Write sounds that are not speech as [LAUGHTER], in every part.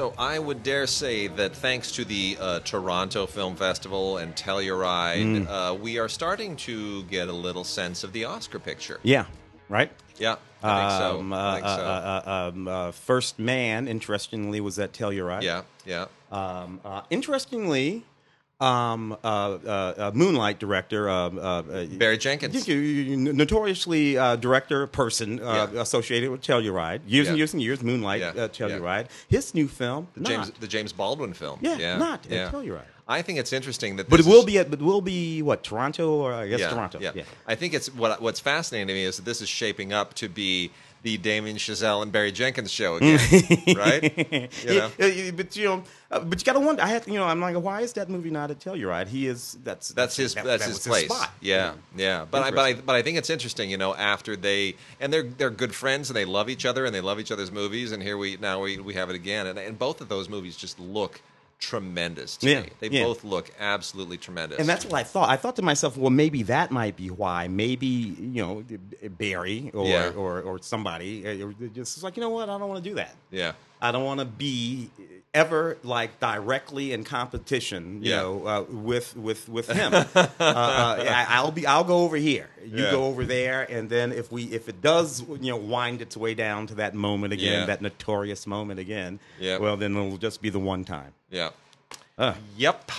So I would dare say that thanks to the uh, Toronto Film Festival and Telluride, uh, we are starting to get a little sense of the Oscar picture. Yeah, right. Yeah, I think so. Um, I uh, think so. uh, uh, um, uh, First Man, interestingly, was at Telluride. yeah, yeah. Um, uh, interestingly, um, uh, uh, uh, Moonlight director uh, uh, uh, Barry Jenkins. notoriously uh, director person uh, Yeah. associated with Telluride, years and years and years. Moonlight, Yeah, yeah. Telluride. His new film, The not. James, the James Baldwin film. Yeah, yeah not yeah. Telluride. I think it's interesting that. but it will be at, but will be what Toronto or I guess yeah, Toronto. Yeah. yeah. I think it's what what's fascinating to me is that this is shaping up to be the Damien Chazelle and Barry Jenkins show again, [LAUGHS] right? You know? Yeah, but you know, uh, but you got to wonder. I had, you know, I'm like, why is that movie not at Telluride? He is that's That's his. that- that's that his place. spot. Yeah, yeah. But I, but I, but I think it's interesting. You know, after they and they're they're good friends and they love each other and they love each other's movies. And here we now we, we have it again. And, and both of those movies just look tremendous to Yeah, me. They yeah. both look absolutely tremendous. And that's what I thought. I thought to myself, well, maybe that might be why. Maybe you know, Barry or Yeah. or, or somebody uh, or just like, you know what? I don't want to do that. yeah. I don't want to be ever like directly in competition, you Yeah. know, uh, with with with him. [LAUGHS] uh, uh, I, I'll be I'll go over here. You Yeah. go over there, and then if we if it does you know wind its way down to that moment again, Yeah. that notorious moment again, Yeah. well then it'll just be the one time. Yeah. Uh, Yep.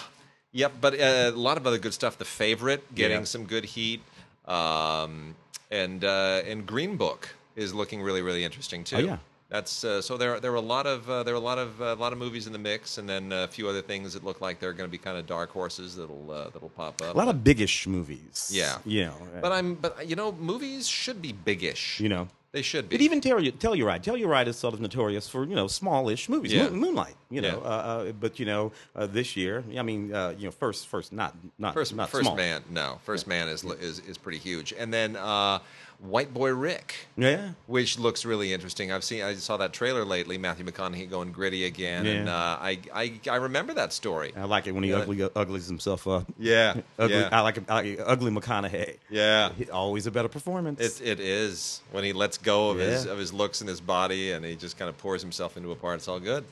Yep. But uh, a lot of other good stuff. The favorite getting some good heat, um, and uh, and Green Book is looking really really interesting too. Oh, yeah. That's uh, so there. Are, there were a lot of uh, there were a lot of uh, a lot of movies in the mix, and then a few other things that look like they're going to be kind of dark horses that'll uh, that'll pop up. a lot of biggish movies. Yeah. you know. But I'm but you know movies should be biggish. you know. they should be. But even Tell you Telluride, Telluride is sort of notorious for you know smallish movies, Yeah. Moon, Moonlight, you know. Yeah. Uh, uh, but you know, uh, this year, I mean, uh, you know, first, first, not, not, First, not first small. man, no. First man is, is is pretty huge, and then uh, White Boy Rick. Yeah, which looks really interesting. I've seen, I saw that trailer lately. Matthew McConaughey going gritty again, and uh, I, I, I remember that story. I like it when he Yeah. ugly uglies himself up. Yeah, [LAUGHS] Ugly, yeah. I like. I like ugly McConaughey. Yeah, He- always a better performance. it, it is when he lets go of his of his looks and his body, and he just kind of pours himself into a part. It's all good.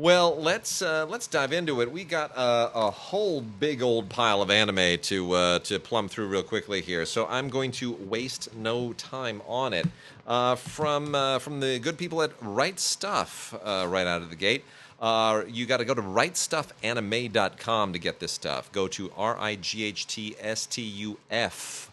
Well, let's uh, let's dive into it. We got a, a whole big old pile of anime to uh, to plumb through real quickly here, so I'm going to waste no time on it. Uh, from uh, from the good people at Right Stuf, uh, right out of the gate. Uh, you got to go to rightstufanime.com to get this stuff. Go to R I G H T S T U F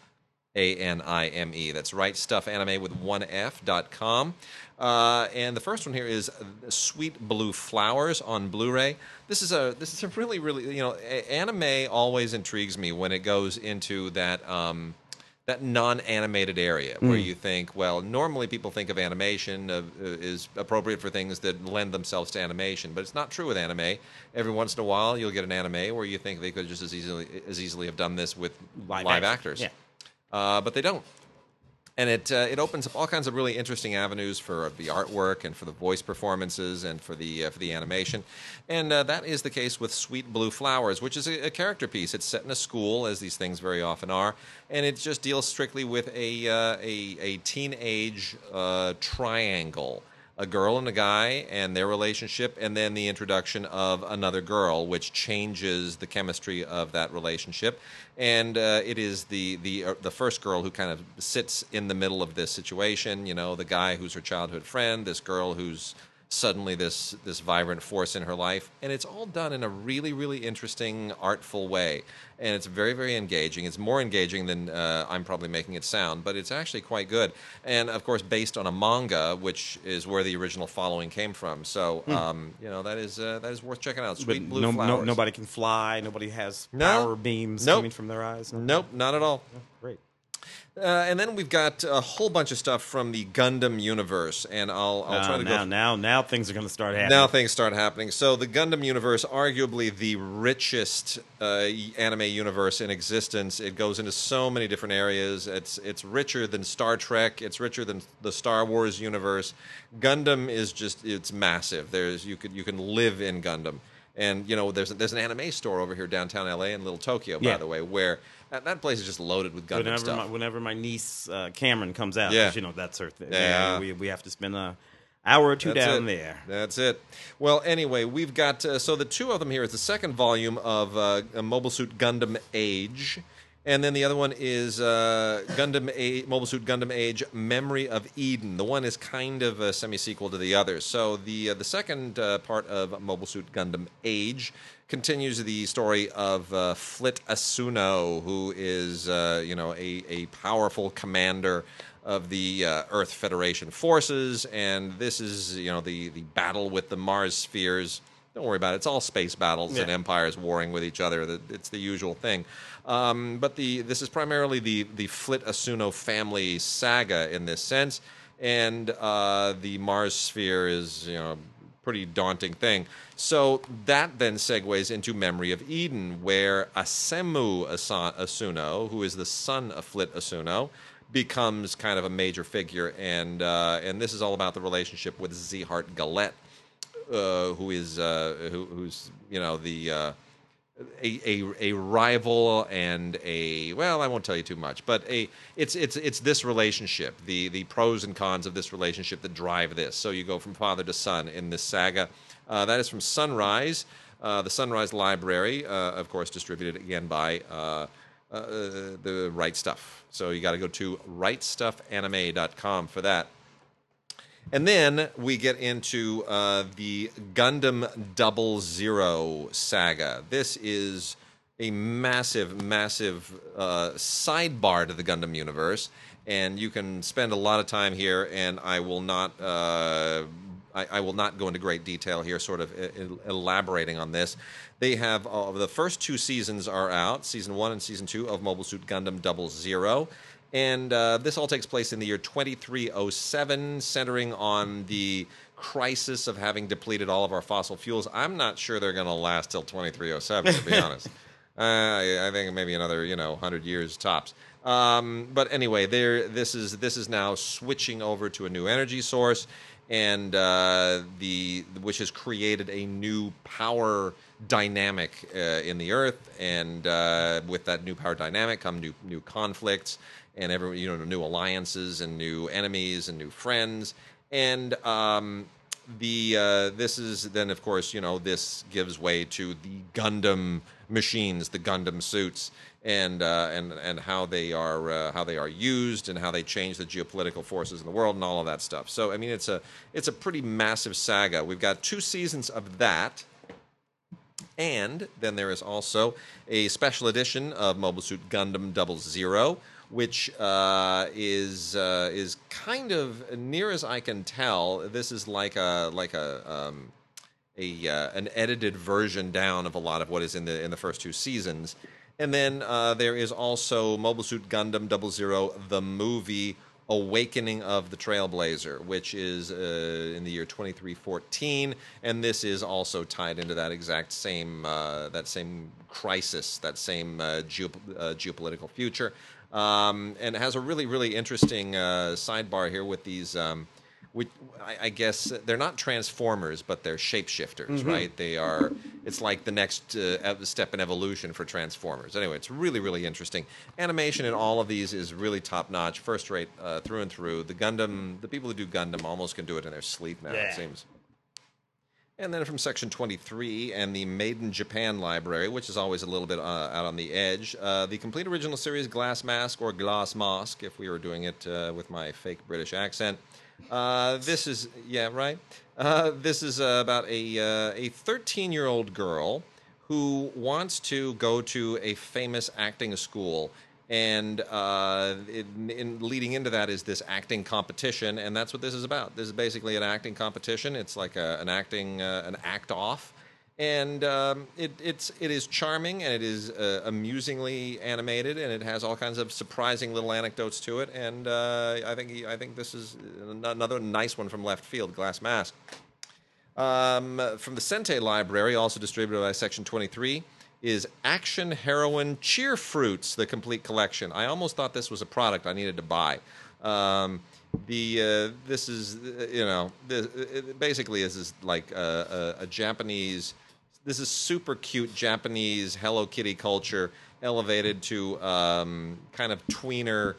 a N I M E. That's right stuff anime with one F dot com. Uh, and the first one here is Sweet Blue Flowers on Blu-ray. This is a this is a really really you know a- anime always intrigues me when it goes into that um, that non-animated area where you think well normally people think of animation uh, is appropriate for things that lend themselves to animation but it's not true with anime every once in a while you'll get an anime where you think they could just as easily as easily have done this with live, action, actors Yeah. Uh, but they don't. And it uh, it opens up all kinds of really interesting avenues for the artwork and for the voice performances and for the uh, for the animation, and uh, that is the case with Sweet Blue Flowers, which is a, a character piece. It's set in a school, as these things very often are, and it just deals strictly with a uh, a, a teenage uh, triangle a girl and a guy and their relationship, and then the introduction of another girl, which changes the chemistry of that relationship. And uh, it is the the uh, the first girl who kind of sits in the middle of this situation. You know, the guy who's her childhood friend, this girl who's suddenly this this vibrant force in her life, and it's all done in a really really interesting, artful way, and it's very very engaging. It's more engaging than uh, I'm probably making it sound, but it's actually quite good, and of course based on a manga, which is where the original following came from. So um, you know that is uh, that is worth checking out. Hmm. But Sweet Blue no, no, Flowers. nobody can fly. Nobody has No. power beams Nope. coming from their eyes. Nope, not at all. Uh, and then we've got a whole bunch of stuff from the Gundam universe, and I'll I'll try Uh, to now, go. now, now things are going to start happening. Now things start happening. So the Gundam universe, arguably the richest uh, anime universe in existence. It goes into so many different areas. It's it's richer than Star Trek. It's richer than the Star Wars universe. Gundam is just it's massive. There's you could you can live in Gundam. And you know there's there's an anime store over here downtown LA in Little Tokyo, by Yeah. the way, where that, that place is just loaded with Gundam whenever stuff. my, whenever my niece uh, Cameron comes out, Yeah. you know that's her thing. Yeah. we we have to spend a hour or two That's down it. there. That's it. Well, anyway, we've got uh, so the two of them here is the second volume of uh, Mobile Suit Gundam Age, and then the other one is uh, Gundam A- Mobile Suit Gundam Age Memory of Eden. The one is kind of a semi sequel to the other. So the uh, the second uh, part of Mobile Suit Gundam Age continues the story of uh, Flit Asuno, who is uh, you know a, a powerful commander of the uh, Earth Federation forces, and this is you know the the battle with the Mars spheres. Don't worry about it; it's all space battles and empires warring with each other. It's the usual thing. Um, but the this is primarily the the Flit Asuno family saga in this sense, and uh, the Mars sphere is you know pretty daunting thing. So that then segues into Memory of Eden, where Asemu Asuno, who is the son of Flit Asuno, becomes kind of a major figure, and uh, and this is all about the relationship with Zeheart Galette, uh, who is uh, who, who's you know the uh, a, a a rival and a well I won't tell you too much but a it's it's it's this relationship the the pros and cons of this relationship that drive this. So you go from father to son in this saga. Uh, that is from Sunrise uh, the Sunrise Library uh, of course distributed again by uh, uh, the Right Stuf. So you got to go to rightstufanime.com for that and then we get into uh, the Gundam Double Zero saga. This is a massive, massive uh, sidebar to the Gundam universe, and you can spend a lot of time here. And I will not, uh, I, will not go into great detail here, sort of elaborating on this. They have uh, the first two seasons are out, season one and season two of Mobile Suit Gundam Double Zero. And uh, this all takes place in the year 2307, centering on the crisis of having depleted all of our fossil fuels. I'm not sure they're going to last till 2307, to be [LAUGHS] honest. Uh, I, think maybe another, you know, 100 years tops. Um, but anyway, there. This is this is now switching over to a new energy source, and uh, the which has created a new power dynamic uh, in the Earth, and uh, with that new power dynamic come new new conflicts, and every you know new alliances and new enemies and new friends, and um, the uh, this is then of course you know this gives way to the Gundam machines, the Gundam suits, and uh, and and how they are uh, how they are used and how they change the geopolitical forces in the world and all of that stuff. So I mean it's a it's a pretty massive saga. We've got two seasons of that. And then there is also a special edition of Mobile Suit Gundam Double Zero, which uh, is uh, is kind of near as I can tell. This is like a like a um, a uh, an edited version down of a lot of what is in the in the first two seasons. And then uh, there is also Mobile Suit Gundam Double Zero, the movie Awakening of the Trailblazer, which is uh, in the year 2314, and this is also tied into that exact same uh, that same crisis, that same geo- geopolitical future, um, and it has a really really interesting uh, sidebar here with these. Um, which I, I guess they're not transformers, but they're shapeshifters, right? They are. It's like the next uh, step in evolution for transformers. Anyway, it's really, really interesting. Animation in all of these is really top notch, first rate uh, through and through. The Gundam, the people who do Gundam, almost can do it in their sleep now. It seems. And then from section 23 and the Made in Japan library, which is always a little bit uh, out on the edge, uh, the complete original series Glass Mask or Glass Mask, if we were doing it uh, with my fake British accent. Uh, this is, yeah, right? Uh, this is uh, about a, a 13 year old girl who wants to go to a famous acting school and uh, in, in leading into that is this acting competition, and that's what this is about. This is basically an acting competition. It's like a, an acting, uh, an act off, and um, it, it's it is charming and it is uh, amusingly animated, and it has all kinds of surprising little anecdotes to it. And uh, I think I think this is another nice one from left field. Glass Mask. Um, from the Sentai Library, also distributed by Section 23, is Action Heroine Cheer Fruits, the complete collection. I almost thought this was a product I needed to buy. Um, the uh, this is you know this, basically this is like a, a, a Japanese. This is super cute Japanese Hello Kitty culture elevated to um, kind of tweener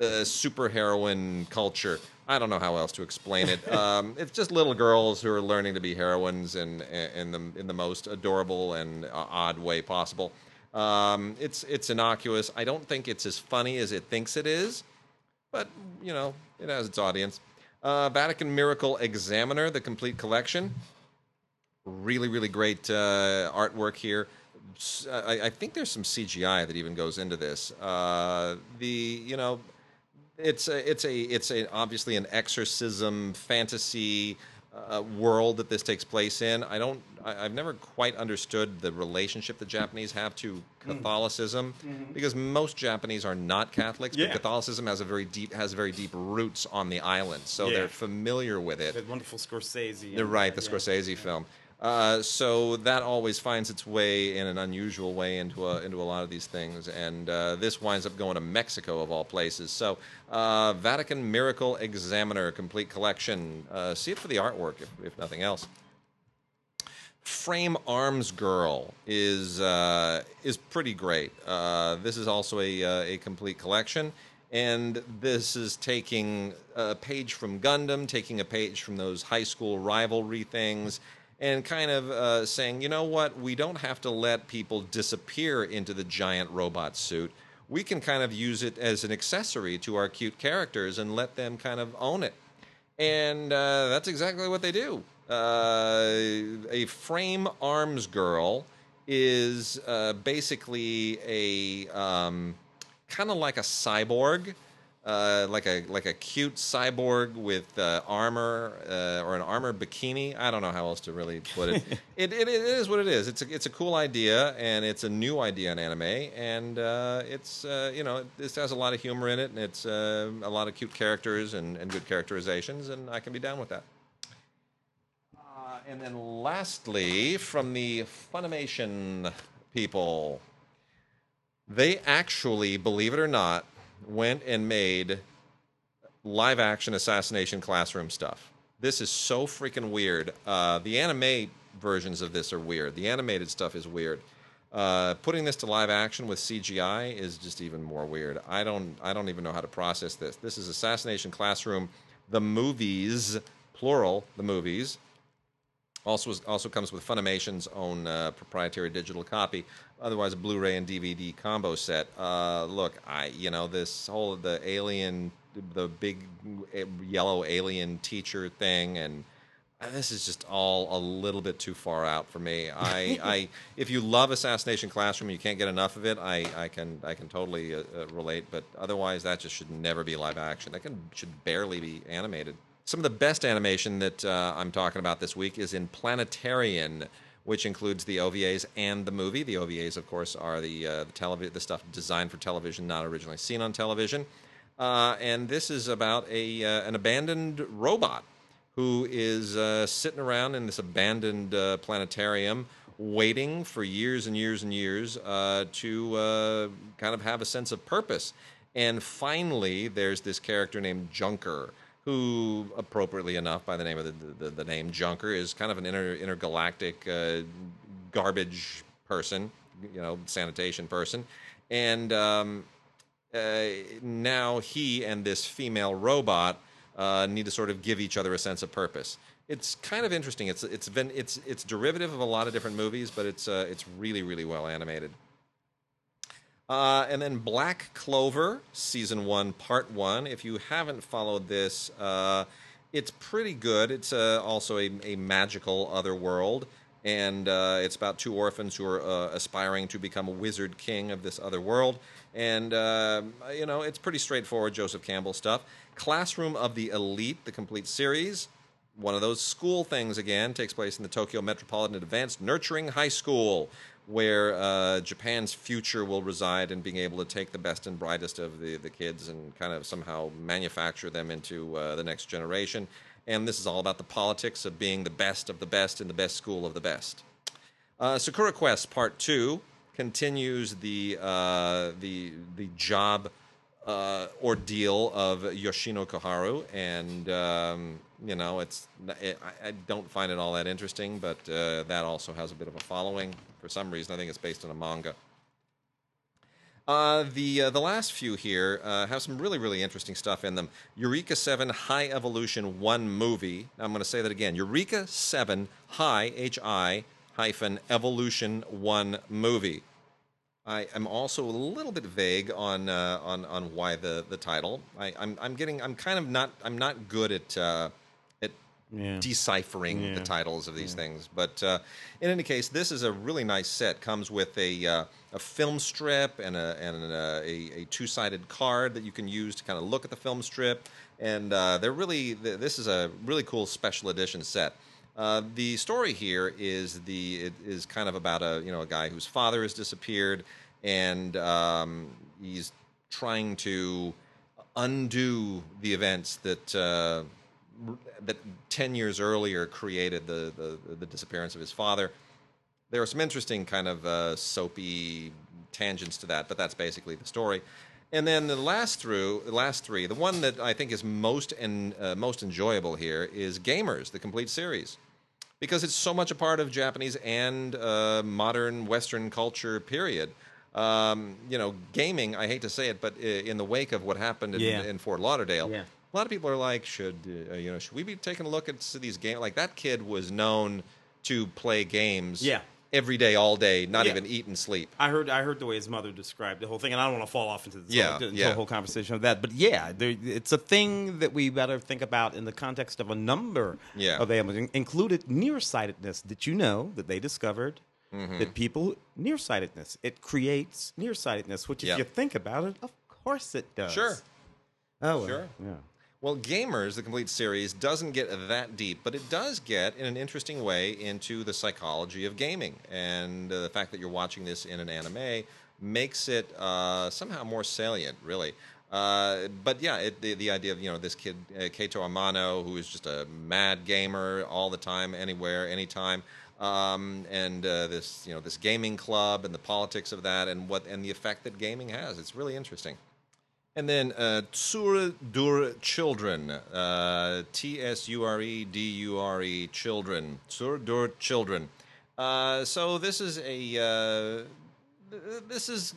uh, super heroine culture. I don't know how else to explain it. [LAUGHS] Um, it's just little girls who are learning to be heroines in in the in the most adorable and uh, odd way possible. Um, it's it's innocuous. I don't think it's as funny as it thinks it is, but you know it has its audience. Uh, Vatican Miracle Examiner, the complete collection. Really, really great uh, artwork here. I think there's some CGI that even goes into this. Uh, the you know it's a, it's a it's a obviously an exorcism fantasy uh, world that this takes place in. I don't I, I've never quite understood the relationship the Japanese have to Catholicism because most Japanese are not Catholics, Yeah. but Catholicism has a very deep has very deep roots on the island, so Yeah. they're familiar with it. That wonderful Scorsese. You're right, the yeah. Scorsese film. Uh, so that always finds its way in an unusual way into a, into a lot of these things, and uh, this winds up going to Mexico of all places. So, uh, Vatican Miracle Examiner complete collection. Uh, see it for the artwork, if, if nothing else. Frame Arms Girl is uh, is pretty great. Uh, this is also a a complete collection, and this is taking a page from Gundam, taking a page from those high school rivalry things, and kind of uh, saying, you know what, we don't have to let people disappear into the giant robot suit. We can kind of use it as an accessory to our cute characters and let them kind of own it and uh, that's exactly what they do. Uh, a frame arms girl is uh, basically a um, kind of like a cyborg, uh, like a like a cute cyborg with uh, armor uh, or an armor bikini. I don't know how else to really put it. [LAUGHS] it, it. It is what it is. It's a, it's a cool idea and it's a new idea in anime and uh, it's uh, you know this has a lot of humor in it and it's uh, a lot of cute characters and, and good characterizations and I can be down with that. Uh, and then lastly, from the Funimation people, they actually, believe it or not, went and made live action assassination classroom stuff. This is so freaking weird. Uh, the anime versions of this are weird. The animated stuff is weird. Uh, putting this to live action with CGI is just even more weird. I don't I don't even know how to process this. This is Assassination Classroom, the movies, plural, the movies. Also, also comes with Funimation's own uh, proprietary digital copy, otherwise a Blu-ray and DVD combo set. Uh, look, I you know this whole the alien, the big eh, yellow alien teacher thing, and uh, this is just all a little bit too far out for me. I, [LAUGHS] I if you love Assassination Classroom, you can't get enough of it. I, I can I can totally uh, uh, relate, but otherwise that just should never be live action. That can should barely be animated. Some of the best animation that uh, I'm talking about this week is in Planetarian, which includes the OVAs and the movie. The OVAs, of course, are the uh, the, the stuff designed for television, not originally seen on television. Uh, and this is about a uh, an abandoned robot who is uh, sitting around in this abandoned uh, planetarium, waiting for years and years and years uh, to kind of have a sense of purpose. And finally, there's this character named Junker, who, appropriately enough, by the name of the, the, the name Junker, is kind of an inter, intergalactic uh, garbage person, you know, sanitation person. And um, uh, now he and this female robot uh, need to sort of give each other a sense of purpose. It's kind of interesting. It's it's been it's it's derivative of a lot of different movies, but it's uh, it's really really well animated. Uh, and then Black Clover, season one, part one. If you haven't followed this, uh, it's pretty good. It's uh, also a, a magical other world, and uh, it's about two orphans who are uh, aspiring to become a wizard king of this other world. And uh, you know, it's pretty straightforward Joseph Campbell stuff. Classroom of the Elite, the complete series. One of those school things again takes place in the Tokyo Metropolitan Advanced Nurturing High School, where uh, Japan's future will reside in being able to take the best and brightest of the, the kids and kind of somehow manufacture them into uh, the next generation. And this is all about the politics of being the best of the best in the best school of the best. Uh, Sakura Quest Part Two continues the uh, the the job uh, ordeal of Yoshino Koharu, and um, you know it's it, I, I don't find it all that interesting, but uh, that also has a bit of a following for some reason. I think it's based on a manga. Uh, the uh, the last few here uh, have some really really interesting stuff in them. Eureka Seven High Evolution One movie. I'm going to say that again. Eureka Seven High H I hyphen Evolution One movie. I am also a little bit vague on uh, on on why the the title. I, I'm I'm getting I'm kind of not I'm not good at Yeah. deciphering the titles of these things. But uh, in any case, this is a really nice set. Comes with a uh, a film strip and a and a, a, a two sided card that you can use to kind of look at the film strip. And uh, they're really th- this is a really cool special edition set. Uh, the story here is the it is kind of about a you know a guy whose father has disappeared and um, he's trying to undo the events that uh, that ten years earlier created the, the the disappearance of his father. There are some interesting kind of uh, soapy tangents to that, but that's basically the story. And then the last through the last three, the one that I think is most and uh, most enjoyable here is Gamers, the complete series because it's so much a part of Japanese and uh, modern Western culture. Period. Um, you know, gaming. I hate to say it, but in the wake of what happened in, Yeah. in Fort Lauderdale, Yeah. A lot of people are like, should uh, you know, should we be taking a look at these games? Like that kid was known to play games, Yeah. every day, all day, not Yeah. even eat and sleep. I heard I heard the way his mother described the whole thing, and I don't want to fall off into this Yeah, whole, yeah. the whole conversation of that. But yeah, there, it's a thing that we better think about in the context of a number Yeah. of ailments, in- included nearsightedness. Did you know that they discovered Mm-hmm. that people nearsightedness it creates nearsightedness, which if Yeah. you think about it, of course it does. Sure. Oh, well, Sure. Yeah. Well, Gamers, the complete series, doesn't get that deep, but it does get, in an interesting way, into the psychology of gaming. And uh, the fact that you're watching this in an anime makes it uh, somehow more salient, really. Uh, but yeah, it, the, the idea of you know this kid uh, Amano, who is just a mad gamer all the time, anywhere, anytime, um, and uh, this you know this gaming club and the politics of that, and what and the effect that gaming has. It's really interesting. And then uh, Tsure Dur Children, uh, T S U R E D U R E Children, Tsuredure Children. Uh, so this is a uh, this is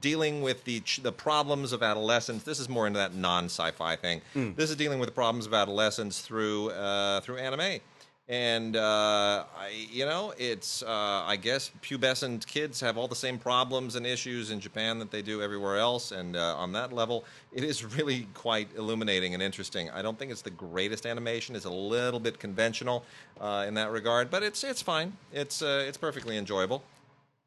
dealing with the ch- the problems of adolescence. This is more into that non sci-fi thing. This is dealing with the problems of adolescence through uh, through anime. And uh, I, you know, it's uh, I guess pubescent kids have all the same problems and issues in Japan that they do everywhere else. And uh, on that level, it is [LAUGHS] really quite illuminating and interesting. I don't think it's the greatest animation; it's a little bit conventional uh, in that regard, but it's it's fine. It's uh, it's perfectly enjoyable.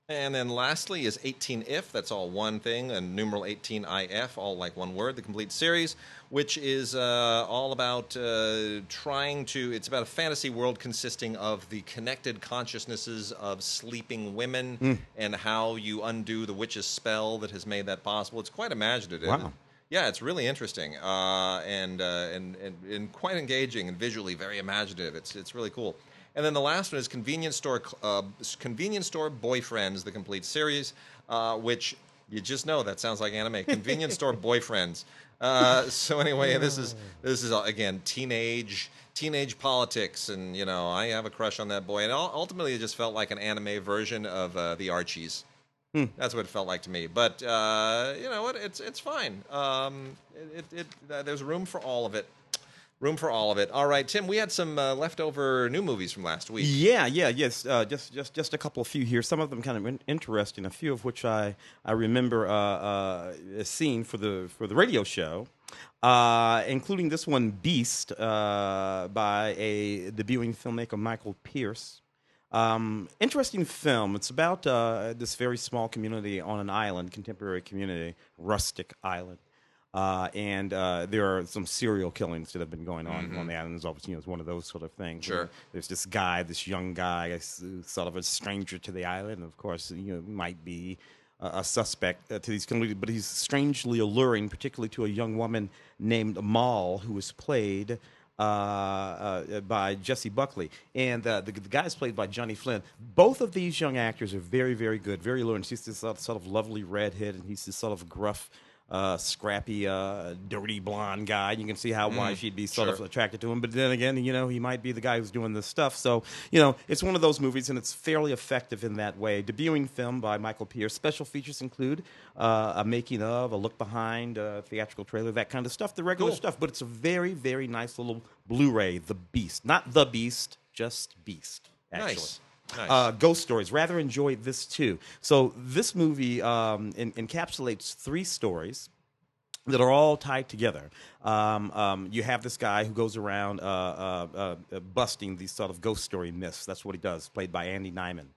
And then lastly is 18 if, that's all one thing, and numeral 18 if, all like one word, the complete series, which is uh, all about uh, trying to, it's about a fantasy world consisting of the connected consciousnesses of sleeping women and how you undo the witch's spell that has made that possible. It's quite imaginative. Wow. Yeah, it's really interesting uh, and, uh, and, and and quite engaging and visually very imaginative. It's it's really cool. And then the last one is convenience store uh, convenience store boyfriends, the complete series, uh, which you just know that sounds like anime. [LAUGHS] Convenience store boyfriends. Uh, so anyway, this is this is uh, again teenage teenage politics, and you know I have a crush on that boy, and ultimately it just felt like an anime version of uh, the Archies. That's what it felt like to me. But uh, you know what? It's it's fine. Um, it, it, it uh, there's room for all of it. Room for all of it. All right, Tim. We had some uh, leftover new movies from last week. Yeah, yeah, yes. Uh, just, just, just a couple of few here. Some of them kind of in- interesting. A few of which I, I remember uh, uh, seeing for the for the radio show, uh, including this one, Beast, uh, by a debuting filmmaker Michael Pearce. Um, interesting film. It's about this very small community on an island, contemporary community, rustic island. Uh, and uh, there are some serial killings that have been going on on the island. Obviously you know, it's one of those sort of things. Mm-hmm. Sure. where There's this guy, this young guy, sort of a stranger to the island. Of course, you know, might be a, a suspect uh, to these communities, but he's strangely alluring, particularly to a young woman named Mal, who was played uh, uh, by Jessie Buckley, and uh, the, the guy is played by Johnny Flynn. Both of these young actors are very, very good, very alluring. She's this sort of lovely redhead, and he's this sort of gruff uh, scrappy, uh, dirty blonde guy. You can see how why she'd be sort of Mm, attracted to him. But then again, you know, he might be the guy who's doing this stuff. So, you know, it's one of those movies, and it's fairly effective in that way. Debuting film by Michael Pearce. Special features include uh, a making of, a look behind, a theatrical trailer, that kind of stuff. The regular Cool. stuff. But it's a very, very nice little Blu-ray. The Beast, not the Beast, just Beast. Actually. Nice. Nice. Uh, ghost stories. Rather enjoyed this too. So this movie um, en- encapsulates three stories that are all tied together. Um, um, you have this guy who goes around uh, uh, uh, busting these sort of ghost story myths. That's what he does, played by Andy Nyman.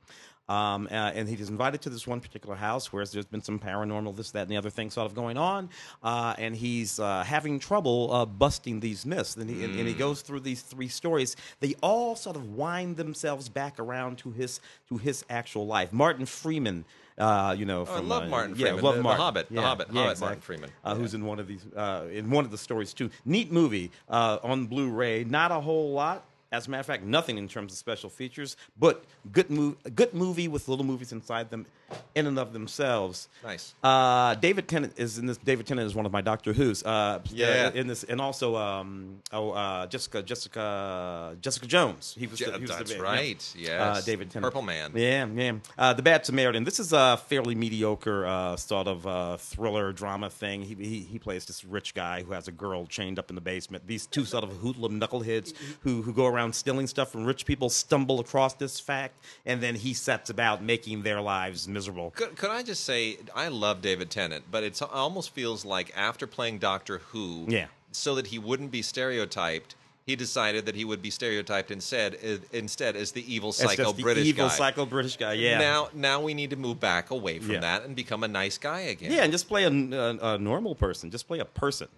Um, uh, and he's invited to this one particular house where there's been some paranormal, this, that, and the other thing sort of going on. Uh, and he's uh, having trouble uh, busting these myths. And he, and, and he goes through these three stories. They all sort of wind themselves back around to his to his actual life. Martin Freeman. Uh, you know, Oh, I love uh, Martin yeah, Freeman, love the- the Martin. Hobbit, the Hobbit, yeah, Hobbit Martin. Freeman. Uh, who's in one of these uh, in one of the stories too. Neat movie uh, on Blu-ray. Not a whole lot. As a matter of fact, nothing in terms of special features, but good move, good movie with little movies inside them, in and of themselves. Nice. Uh, David Tennant is in this. David Tennant is one of my Doctor Who's. Uh, Yeah. In this, and also um, oh uh, Jessica Jessica Jessica Jones. He was. Je- the, he was that's the, yeah. right. Uh, Yes. David Tennant. Purple Man. Yeah, yeah. Uh, the Bad Samaritan. This is a fairly mediocre uh, sort of uh, thriller drama thing. He, he he plays this rich guy who has a girl chained up in the basement. These two sort of hoodlum knuckleheads who who go around stealing stuff from rich people stumble across this fact, and then he sets about making their lives miserable. Could, could I just say I love David Tennant, but it almost feels like after playing Doctor Who, Yeah. so that he wouldn't be stereotyped, he decided that he would be stereotyped instead instead as the evil psycho the British evil guy. psycho British guy. Yeah. Now, now we need to move back away from Yeah. that and become a nice guy again. Yeah, and just play a, a, a normal person. Just play a person.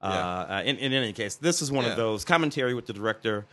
Yeah. Uh, uh, in, in any case, this is one Yeah. of those commentary with the director,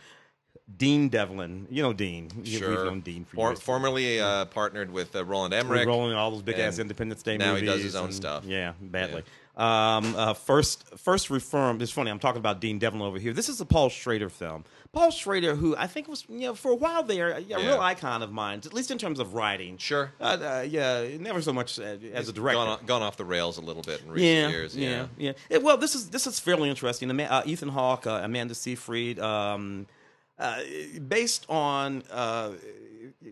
Dean Devlin. You know Dean. Sure. We've known Dean for For- years. formerly uh, partnered with uh, Roland Emmerich. Roland, all those big ass Independence Day now he does his own and- stuff. Yeah, badly. Um, uh, first, first reformed. It's funny. I'm talking about Dean Devlin over here. This is a Paul Schrader film. Paul Schrader, who I think was, you know, for a while there, a, Yeah. real icon of mine, at least in terms of writing. Sure. Uh, uh, yeah, never so much as a director. Gone, off- gone off the rails a little bit in recent yeah, years. yeah, yeah, Yeah, Well, this is this is fairly interesting. Uh, Ethan Hawke, uh, Amanda Seyfried, um, uh, based on uh,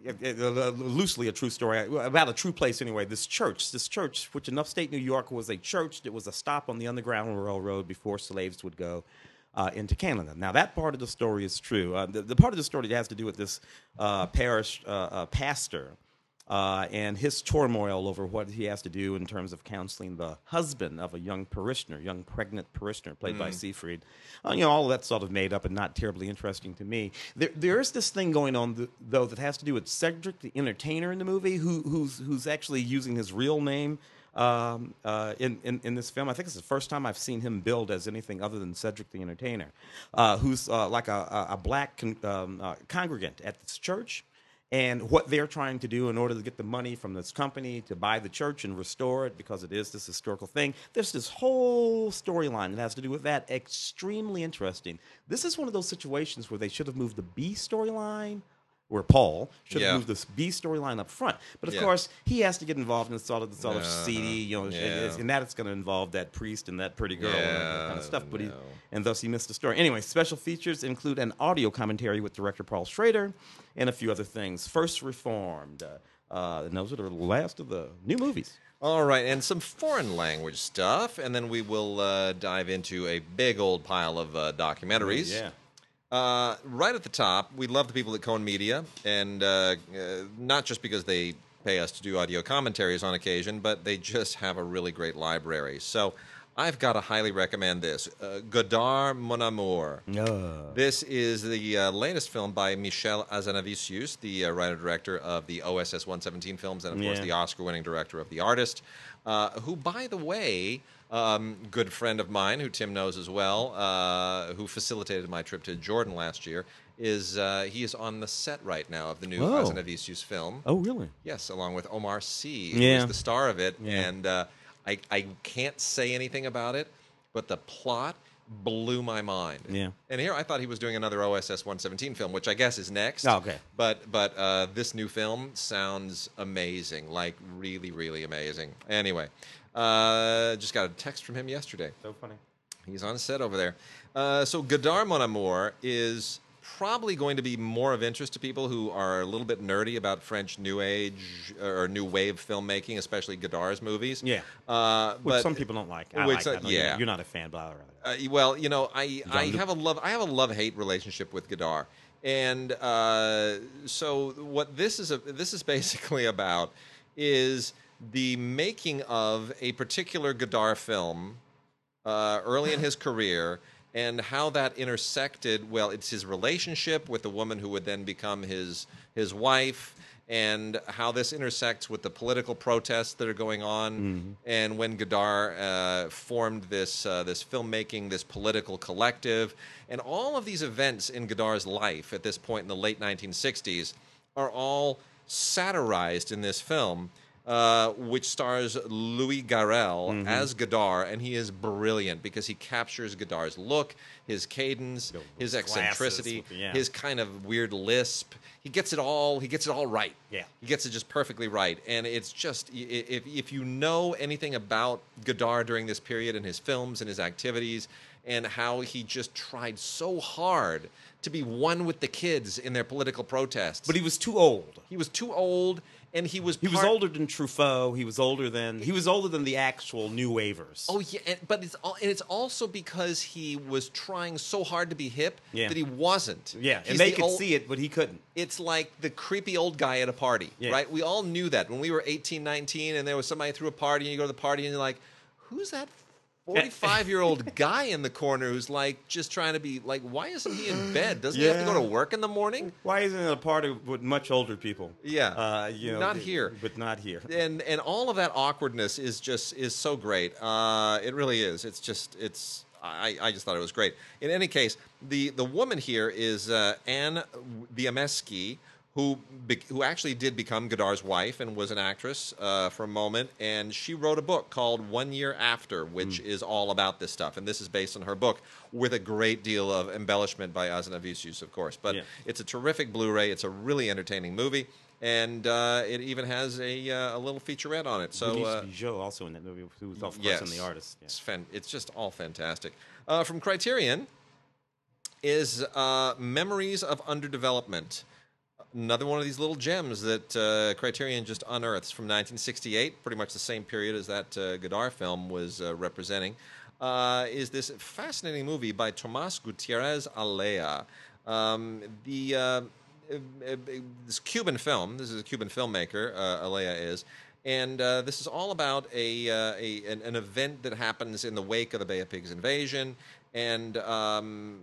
uh, uh, loosely a true story about a true place. Anyway, this church, this church, which in upstate New York was a church that was a stop on the Underground Railroad before slaves would go. Uh, into Canada. Now, that part of the story is true. The, the part of the story that has to do with this parish pastor uh, and his turmoil over what he has to do in terms of counseling the husband of a young parishioner, young pregnant parishioner played by Seyfried. Uh, you know, all of that's sort of made up and not terribly interesting to me. There, there is this thing going on th- though that has to do with Cedric the Entertainer in the movie, who, who's who's actually using his real name. Um, uh, in, in in this film, I think it's the first time I've seen him billed as anything other than Cedric the Entertainer, uh, who's uh, like a, a, a black con- um, uh, congregant at this church, and what they're trying to do in order to get the money from this company to buy the church and restore it because it is this historical thing. There's this whole storyline that has to do with that. Extremely interesting. This is one of those situations where they should have moved the B storyline. Where Paul should have Yeah. moved this B storyline up front, but of Yeah. course he has to get involved in sort of the sort of Uh-huh. seedy, you know, and, Yeah. and that it's going to involve that priest and that pretty girl and that kind Yeah, of stuff. But he, no. and thus he missed the story. Anyway, special features include an audio commentary with director Paul Schrader and a few other things. First Reformed. Uh, uh, and those are the last of the new movies. All right, and some foreign language stuff, and then we will uh, dive into a big old pile of uh, documentaries. Yeah. Uh, right at the top, we love the people at Cohen Media, and uh, uh, not just because they pay us to do audio commentaries on occasion, but they just have a really great library. So I've got to highly recommend this uh, Godard Mon Amour. This is the uh, latest film by Michel Hazanavicius, the uh, writer director of the OSS 117 films, and of course the Oscar winning director of The Artist, uh, who, by the way, um, good friend of mine, who Tim knows as well, uh, who facilitated my trip to Jordan last year, is uh, he is on the set right now of the new Oh. Hazanavicius film. Oh, really? Yes, along with Omar Sy, Yeah. who's the star of it. Yeah. And uh, I, I can't say anything about it, but the plot blew my mind. Yeah. And here I thought he was doing another OSS 117 film, which I guess is next. Oh, okay. But but uh, this new film sounds amazing, like really really amazing. Anyway, uh, just got a text from him yesterday. So funny. He's on set over there. Uh, so Godard Mon Amour is probably going to be more of interest to people who are a little bit nerdy about French New Age or New Wave filmmaking, especially Godard's movies. Yeah. Uh, Which but some people don't like. I Which, like uh. I you're- yeah. You're not a fan, but I uh, well, you know, I I have a love I have a love hate relationship with Godard, and uh, so what this is a, this is basically [LAUGHS] about is the making of a particular Godard film uh, early in his career and how that intersected. Well, it's his relationship with the woman who would then become his his wife. And how this intersects with the political protests that are going on, and when Godard uh, formed this uh, this filmmaking, this political collective, and all of these events in Godard's life at this point in the late 1960s are all satirized in this film, uh, which stars Louis Garrel as Godard, and he is brilliant because he captures Godard's look, his cadence, Those his eccentricity, the- yeah. his kind of weird lisp. He gets it all. He gets it all right. Yeah. he gets it just perfectly right, and it's just if if you know anything about Godard during this period and his films and his activities. And how he just tried so hard to be one with the kids in their political protests. But he was too old. He was too old, and he was He was older than Truffaut. He was older than he was older than the actual New Wavers. Oh yeah, and, but it's all, and it's also because he was trying so hard to be hip Yeah. that he wasn't. yeah, He's and they the could old- see it, but he couldn't. It's like the creepy old guy at a party, Yeah. right? We all knew that when we were 18, 19, and there was somebody threw a party, and you go to the party, and you're like, "Who's that?" 45 year old guy in the corner who's like just trying to be like, why isn't he in bed? Doesn't he have to go to work in the morning? Why isn't it a party with much older people? Yeah. uh, you know, Not here. but not here. and and all of that awkwardness is just is so great. Uh, it really is. It's just it's. I, I just thought it was great. In any case, the the woman here is uh, Anne Wiazemsky, who be, who actually did become Godard's wife and was an actress uh, for a moment. And she wrote a book called One Year After, which is all about this stuff. And this is based on her book with a great deal of embellishment by Hazanavicius, of course. But Yeah. it's a terrific Blu-ray. It's a really entertaining movie. And uh, it even has a, uh, a little featurette on it. So Denise uh, also in that movie, who was of course yes, in the artist. Yeah. It's, fan- it's just all fantastic. Uh, from Criterion is uh, Memories of Underdevelopment. Another one of these little gems that uh, Criterion just unearths from 1968, pretty much the same period as that uh, Godard film was uh, representing, uh, is this fascinating movie by Tomas Gutierrez Alea. Um, the uh, uh, this Cuban film. This is a Cuban filmmaker. Alea is, and this is all about a, a an, an event that happens in the wake of the Bay of Pigs invasion, and um,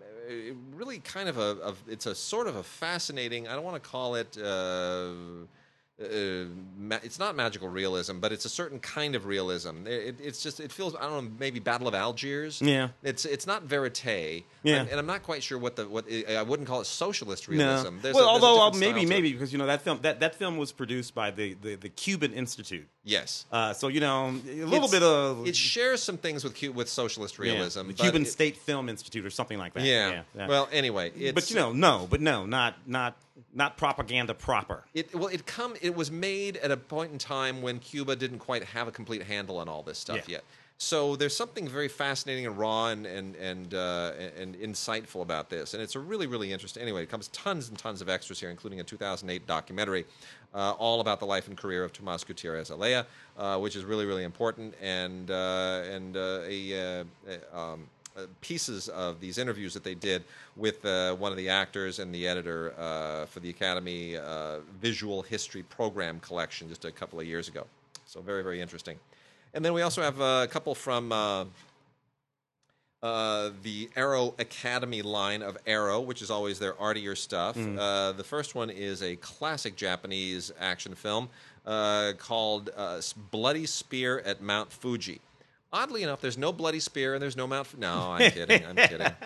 really kind of a, of it's a sort of a fascinating. I don't want to call it. Uh, uh, ma- it's not magical realism, but it's a certain kind of realism. It, it's just it feels I don't know maybe Battle of Algiers. Yeah. it's it's not verite. Yeah. and, and I'm not quite sure what the what I wouldn't call it socialist realism. No. There's well, a, although uh, maybe it. maybe because you know that film that, that film was produced by the, the, the Cuban Institute. yes, Uh, so you know a little It's- bit of it shares some things with with socialist yeah, realism. the Cuban it- State Film Institute or something like that. Yeah. yeah. Well, anyway, it's, but you know, no, but no, not not not propaganda proper. It well, it come. It was made at a point in time when Cuba didn't quite have a complete handle on all this stuff Yeah. yet. So there's something very fascinating and raw and and and, uh, and insightful about this, and it's a really really interesting. Anyway, it comes tons and tons of extras here, including a 2008 documentary, uh, all about the life and career of Tomas Gutierrez Alea, uh, which is really really important, and uh, and uh, a. Uh, a, um, pieces of these interviews that they did with uh, one of the actors and the editor uh, for the Academy uh, Visual History Program collection just a couple of years ago. So very, very interesting. And then we also have a couple from uh, uh, the Arrow Academy line of Arrow, which is always their artier stuff. Uh, the first one is a classic Japanese action film uh, called uh, Bloody Spear at Mount Fuji. Oddly enough, there's no Bloody Spear and there's no Mount. No, I'm kidding. I'm kidding. [LAUGHS]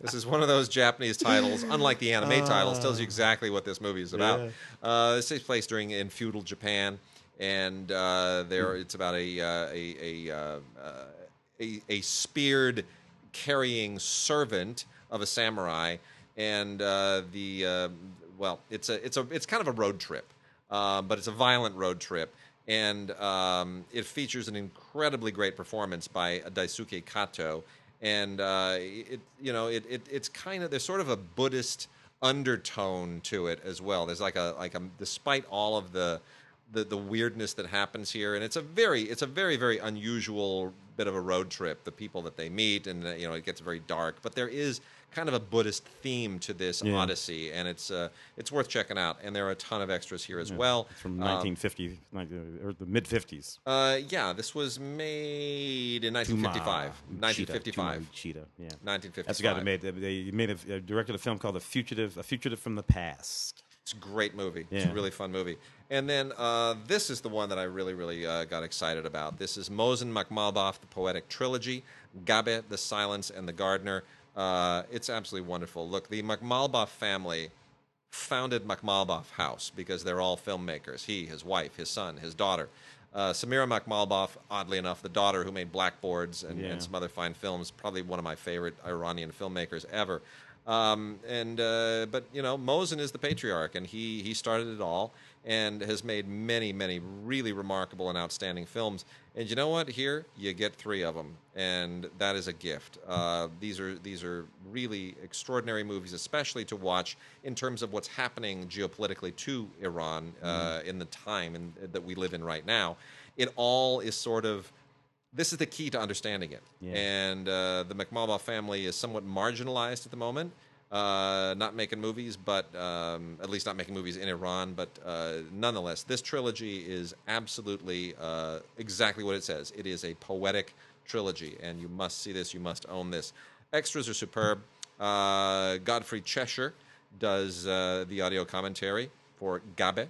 This is one of those Japanese titles, unlike the anime titles, tells you exactly what this movie is about. Uh, this takes place during in feudal Japan, and uh, there it's about a uh, a a, uh, uh, a a speared carrying servant of a samurai, and uh, the uh, well, it's a it's a it's kind of a road trip, uh, but it's a violent road trip, and um, it features an incredibly great performance by Daisuke Kato, and uh, it you know it, it it's kind of there's sort of a Buddhist undertone to it as well. There's like a like a despite all of the the, the weirdness that happens here, and it's a very it's a very very unusual bit of a road trip. The people that they meet, and uh, you know it gets very dark, but there is kind of a Buddhist theme to this Yeah. Odyssey, and it's uh, it's worth checking out. And there are a ton of extras here as well. It's from Um, 1950 like, or the mid 50s. uh, yeah, this was made in 1955. 1955. Cheetah, yeah. 1955. That's the guy that made they made a, uh, directed a film called The Fugitive, A Fugitive from the Past. It's a great movie. It's a really fun movie. And then uh, this is the one that I really, really uh, got excited about. This is Mohsen Makhmalbaf, the Poetic Trilogy, Gabbeh, The Silence, and the Gardener. Uh, it's absolutely wonderful. Look, the Makhmalbaf family founded Makhmalbaf House because they're all filmmakers. He, his wife, his son, his daughter. Uh, Samira Makhmalbaf, oddly enough, the daughter who made Blackboards and, Yeah. and some other fine films, probably one of my favorite Iranian filmmakers ever. Um, and uh, but you know, Mohsen is the patriarch, and he he started it all, and has made many many really remarkable and outstanding films. And you know what? Here you get three of them, and that is a gift. Uh, these are these are really extraordinary movies, especially to watch in terms of what's happening geopolitically to Iran uh, in the time in, that we live in right now. It all is sort of this is the key to understanding it. Yeah. And uh, the Makhmalbaf family is somewhat marginalized at the moment, uh, not making movies, but um, at least not making movies in Iran. But uh, nonetheless, this trilogy is absolutely uh, exactly what it says. It is a poetic trilogy, and you must see this. You must own this. Extras are superb. Uh, Godfrey Cheshire does uh, the audio commentary for Gabbeh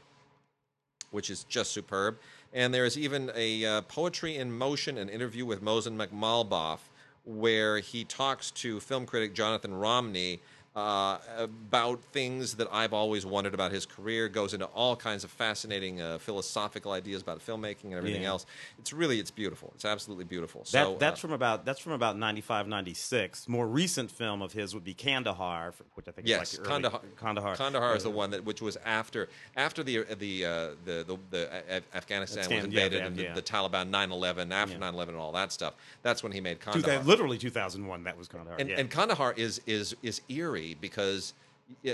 which is just superb. And there is even a uh, poetry in motion, an interview with Mohsen Makhmalbaf, where he talks to film critic Jonathan Romney uh, about things that I've always wondered about his career. Goes into all kinds of fascinating uh, philosophical ideas about filmmaking and everything Yeah. else. It's really, it's beautiful. It's absolutely beautiful. That, So that's uh, from about that's from about 95, 96. More recent film of his would be Kandahar, which I think Yes, is like early, Kandahar. Kandahar. Is the Uh, one that which was after after the the uh, the, the the Afghanistan was invaded yeah, and the, yeah. the Taliban 9/11 after Yeah. 9/11 and all that stuff. That's when he made 2000 Kandahar. literally 2001. That was Kandahar. and, and Kandahar is is is eerie because,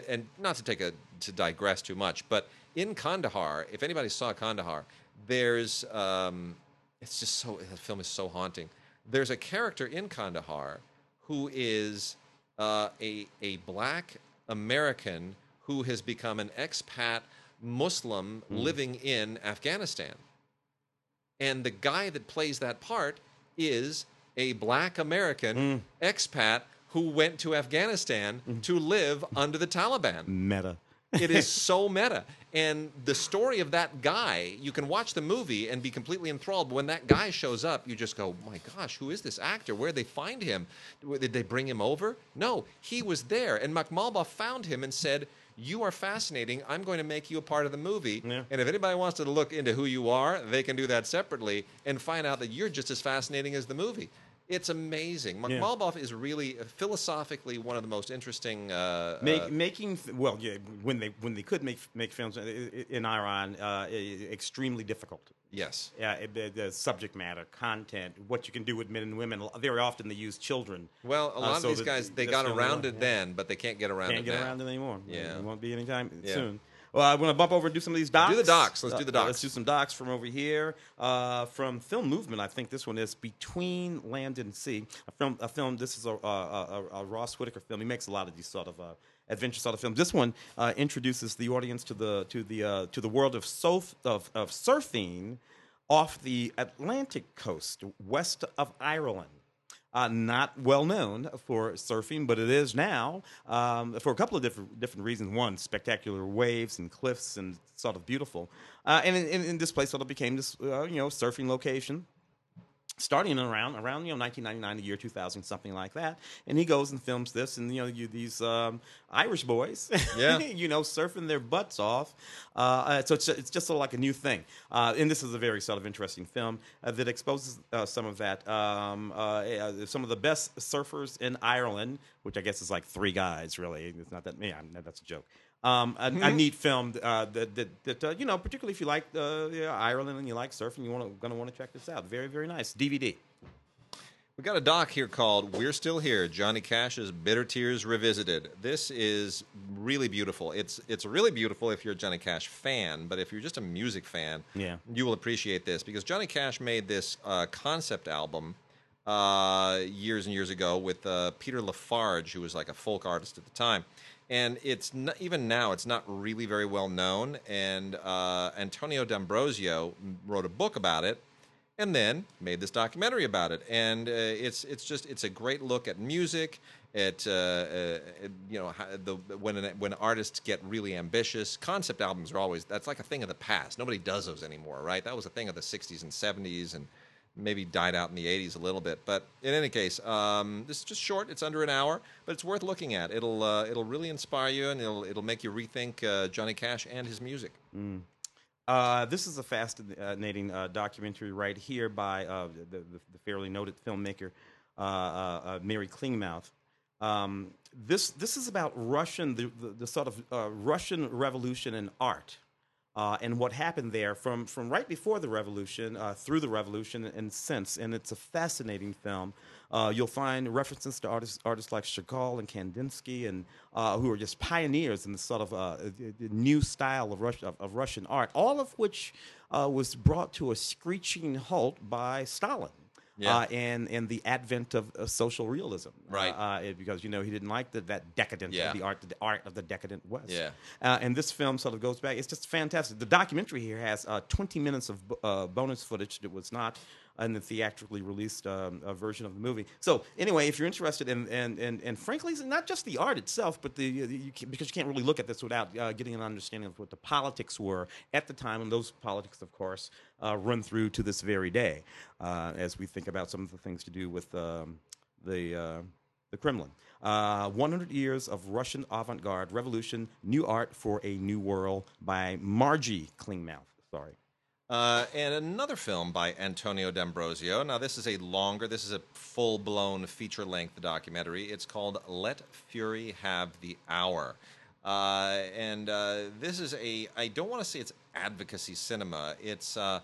and not to take a to digress too much, but in Kandahar, if anybody saw Kandahar, there's um, it's just so the film is so haunting. There's a character in Kandahar who is uh, a a black American who has become an expat Muslim living in Afghanistan. And the guy that plays that part is a black American expat who went to Afghanistan mm-hmm. to live under the Taliban. meta. It is [LAUGHS] so meta. And the story of that guy, you can watch the movie and be completely enthralled. But when that guy shows up, you just go, my gosh, who is this actor? Where did they find him? Did they bring him over? No, he was there. And Makhmalbaf found him and said, you are fascinating. I'm going to make you a part of the movie. Yeah. And if anybody wants to look into who you are, they can do that separately and find out that you're just as fascinating as the movie. It's amazing. Yeah. Makhmalbaf is really uh, philosophically one of the most interesting. Uh, Make, uh, making well, yeah, when they when they could make make films i- in Iran, uh, extremely difficult. yes. Yeah, the, the subject matter, content, what you can do with men and women. Very often they use children. Well, a Uh, lot of so these guys they got around it yeah. then, but they can't get around Can't it get now. around it anymore. Yeah. it won't be anytime Yeah. soon. Well, I want to bump over and do some of these docs. Do the docs. Let's do the Uh, docs. let's do some docs from over here. Uh, from Film Movement, I think this one is Between Land and Sea. A film. A film. This is a, a, a, a Ross Whitaker film. He makes a lot of these sort of uh, adventure sort of films. This one uh, introduces the audience to the to the uh, to the world of surf of, of surfing off the Atlantic coast west of Ireland. Uh, not well known for surfing, but it is now um, for a couple of different different reasons. One, spectacular waves and cliffs and sort of beautiful. Uh, and in, this place, sort of became this uh, you know surfing location. Starting around around you know 1999 the year 2000 something like that. And he goes and films this and you know you, these um, irish boys Yeah. [LAUGHS] you know surfing their butts off. Uh, uh, so it's, it's just sort of like a new thing. Uh, and this is a very sort of interesting film uh, that exposes uh, some of that um, uh, uh, some of the best surfers in ireland which i guess is like three guys really it's not that yeah that's a joke um, a, a neat film uh, that, that, that uh, you know, particularly if you like uh, yeah, Ireland and you like surfing, you want to going to want to check this out. Very, very nice DVD. We got a doc here called "We're Still Here." Johnny Cash's "Bitter Tears Revisited." This is really beautiful. It's it's really beautiful if you're a Johnny Cash fan, but if you're just a music fan, Yeah. you will appreciate this because Johnny Cash made this uh, concept album uh, years and years ago with uh, Peter La Farge, who was like a folk artist at the time. And it's not, even now, it's not really very well known. And uh, Antonio D'Ambrosio wrote a book about it, and then made this documentary about it. And uh, it's it's just it's a great look at music. At uh, uh, you know the when an, when artists get really ambitious, concept albums are always that's like a thing of the past. Nobody does those anymore, right? That was a thing of the '60s and '70s, and maybe died out in the 80s a little bit. But in any case, um, this is just short. It's under an hour, but it's worth looking at. It'll uh, it'll really inspire you, and it'll it'll make you rethink uh, Johnny Cash and his music. Uh, this is a fascinating uh, documentary right here by uh, the, the, fairly noted filmmaker uh, Mary Kinmonth. Um, this this is about Russian the, the, the sort of Russian Revolution in art. Uh, and what happened there from, from right before the revolution, uh, through the revolution, and since. And it's a fascinating film. Uh, you'll find references to artists, artists like Chagall and Kandinsky, and uh, who are just pioneers in the sort of uh, new style of, Rus- of, of Russian art, all of which uh, was brought to a screeching halt by Stalin. Yeah. Uh, and and the advent of, of social realism, Right. Uh, uh, because you know he didn't like the, that decadent Yeah. the art, the art of the decadent West. Yeah. Uh, and this film sort of goes back. It's just fantastic. The documentary here has uh, 20 minutes of uh, bonus footage that was not in the theatrically released um, version of the movie. So anyway, if you're interested in and and, and frankly, not just the art itself, but the, the you can, because you can't really look at this without uh, getting an understanding of what the politics were at the time, and those politics, of course, uh, run through to this very day, uh, as we think about some of the things to do with um, the. Uh, the Kremlin. Uh, 100 Years of Russian Avant Garde Revolution New Art for a New World by Margie Kinmonth. Sorry. Uh, and another film by Antonio D'Ambrosio. Now, this is a longer, this is a full blown feature length documentary. It's called Let Fury Have the Hour. Uh, and uh, this is a, I don't want to say it's advocacy cinema. It's, uh,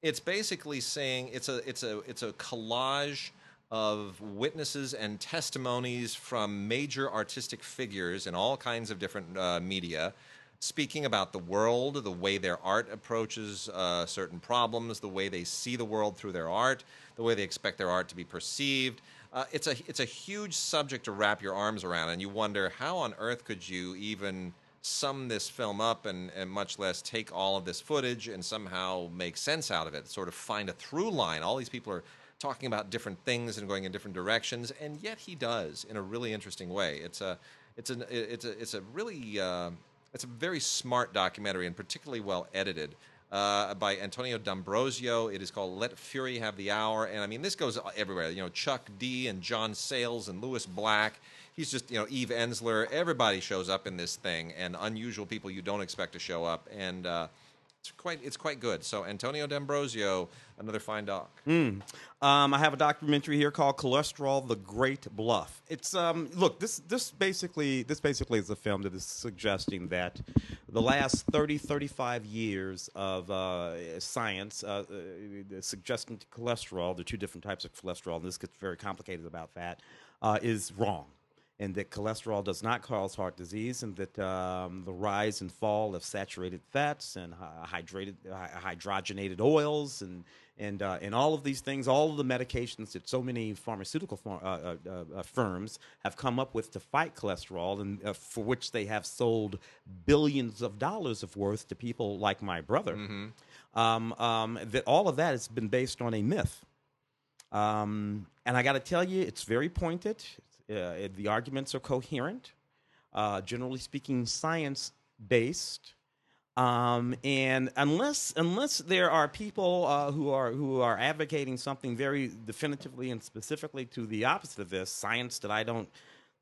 it's basically saying it's a, it's a, it's a collage of witnesses and testimonies from major artistic figures in all kinds of different uh, media speaking about the world, the way their art approaches uh, certain problems, the way they see the world through their art, the way they expect their art to be perceived. Uh, it's a it's a huge subject to wrap your arms around, and you wonder how on earth could you even sum this film up and, and much less take all of this footage and somehow make sense out of it, sort of find a through line. All these people are talking about different things and going in different directions, and yet he does in a really interesting way. It's a it's a it's a it's a really uh, it's a very smart documentary and particularly well edited. Uh, by Antonio D'Ambrosio. It is called "Let Fury Have the Hour," and I mean this goes everywhere. You know, Chuck D and John Sayles and Lewis Black. He's just you know Eve Ensler. Everybody shows up in this thing, and unusual people you don't expect to show up, and uh, it's quite it's quite good. So Antonio D'Ambrosio, another fine doc. Um, I have a documentary here called "Cholesterol: The Great Bluff." It's um, look this this basically this basically is a film that is suggesting that the last 30, 35 years of uh, science uh, uh, suggesting cholesterol, the two different types of cholesterol, and this gets very complicated about that, uh, is wrong and that cholesterol does not cause heart disease, and that um, the rise and fall of saturated fats and hy- hydrated, hy- hydrogenated oils, and and uh, and all of these things, all of the medications that so many pharmaceutical uh, uh, uh, uh, firms have come up with to fight cholesterol, and uh, for which they have sold billions of dollars of worth to people like my brother. Um, um, that all of that has been based on a myth. Um, and I got to tell you, it's very pointed. Uh, the arguments are coherent. Uh, generally speaking, science based. Um, and unless unless there are people uh, who are who are advocating something very definitively and specifically to the opposite of this science that I don't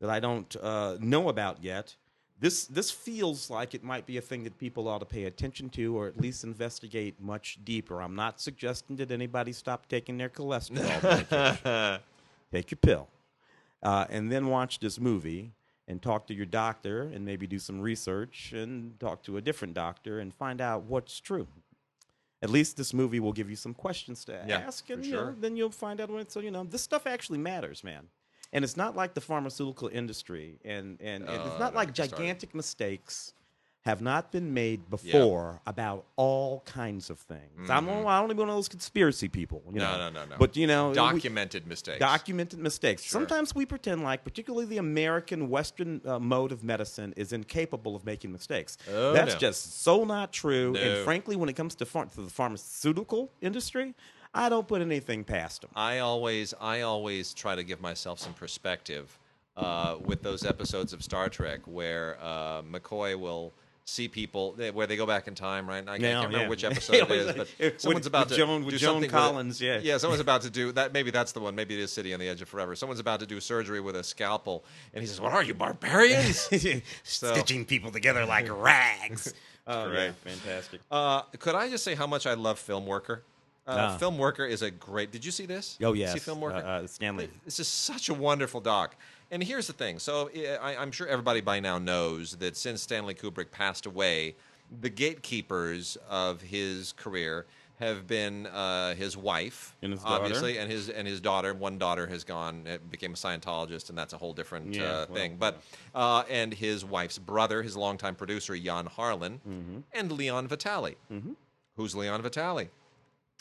that I don't uh, know about yet, this this feels like it might be a thing that people ought to pay attention to or at least investigate much deeper. I'm not suggesting that anybody stop taking their cholesterol. Take your pill, uh, and then watch this movie and talk to your doctor and maybe do some research and talk to a different doctor and find out what's true. At least this movie will give you some questions to Yeah, ask, and you know, then you'll find out when so you know this stuff actually matters, man. And it's not like the pharmaceutical industry, and and, and Oh, it's don't like me started. gigantic mistakes have not been made before about all kinds of things. I'm I don't even one of those conspiracy people. You Mm-hmm. No, know? no, no, no. But you know, we- Documented mistakes. documented mistakes. Sure. Sometimes we pretend like, particularly the American Western uh, mode of medicine, is incapable of making mistakes. Oh, That's no. just so not true. No. And frankly, when it comes to, phar- to the pharmaceutical industry, I don't put anything past them. I always, I always try to give myself some perspective uh, with those episodes of Star Trek where uh, McCoy will see people they- where they go back in time, right? I, I can't remember yeah. which [LAUGHS] episode it is, but with- someone's about to Joan- with do Joan something Collins, yeah. yeah, someone's about to do [LAUGHS] that. Maybe that's the one. Maybe it is City on the Edge of Forever. Someone's about to do surgery with a scalpel, and he says, "What are you, barbarians?" [LAUGHS] So- Stitching people together like rags. oh, Great. yeah, fantastic. Uh, could I just say how much I love Film Worker? Uh, Ah. Film Worker is a great. Did you see this? Oh, yes. See. Film Worker. Uh, uh, Stanley. This is such a wonderful doc. And here's the thing. So I, I'm sure everybody by now knows that since Stanley Kubrick passed away, the gatekeepers of his career have been uh, his wife, And his obviously, and his and his daughter. One daughter has gone, uh, became a Scientologist, and that's a whole different Yeah, uh, well, thing. But uh, and his wife's brother, his longtime producer Jan Harlan, Mm-hmm. and Leon Vitali. Who's Leon Vitali?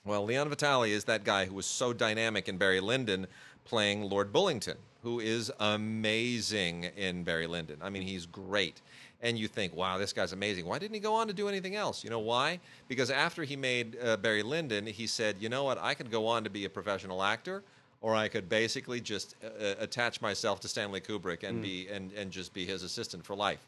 Well, Leon Vitali is that guy who was so dynamic in Barry Lyndon playing Lord Bullingdon, who is amazing in Barry Lyndon. I mean, he's great. And you think, wow, this guy's amazing. Why didn't he go on to do anything else? You know why? Because after he made uh, Barry Lyndon, he said, you know what, I could go on to be a professional actor. Or I could basically just uh, uh, attach myself to Stanley Kubrick and be and, and just be his assistant for life.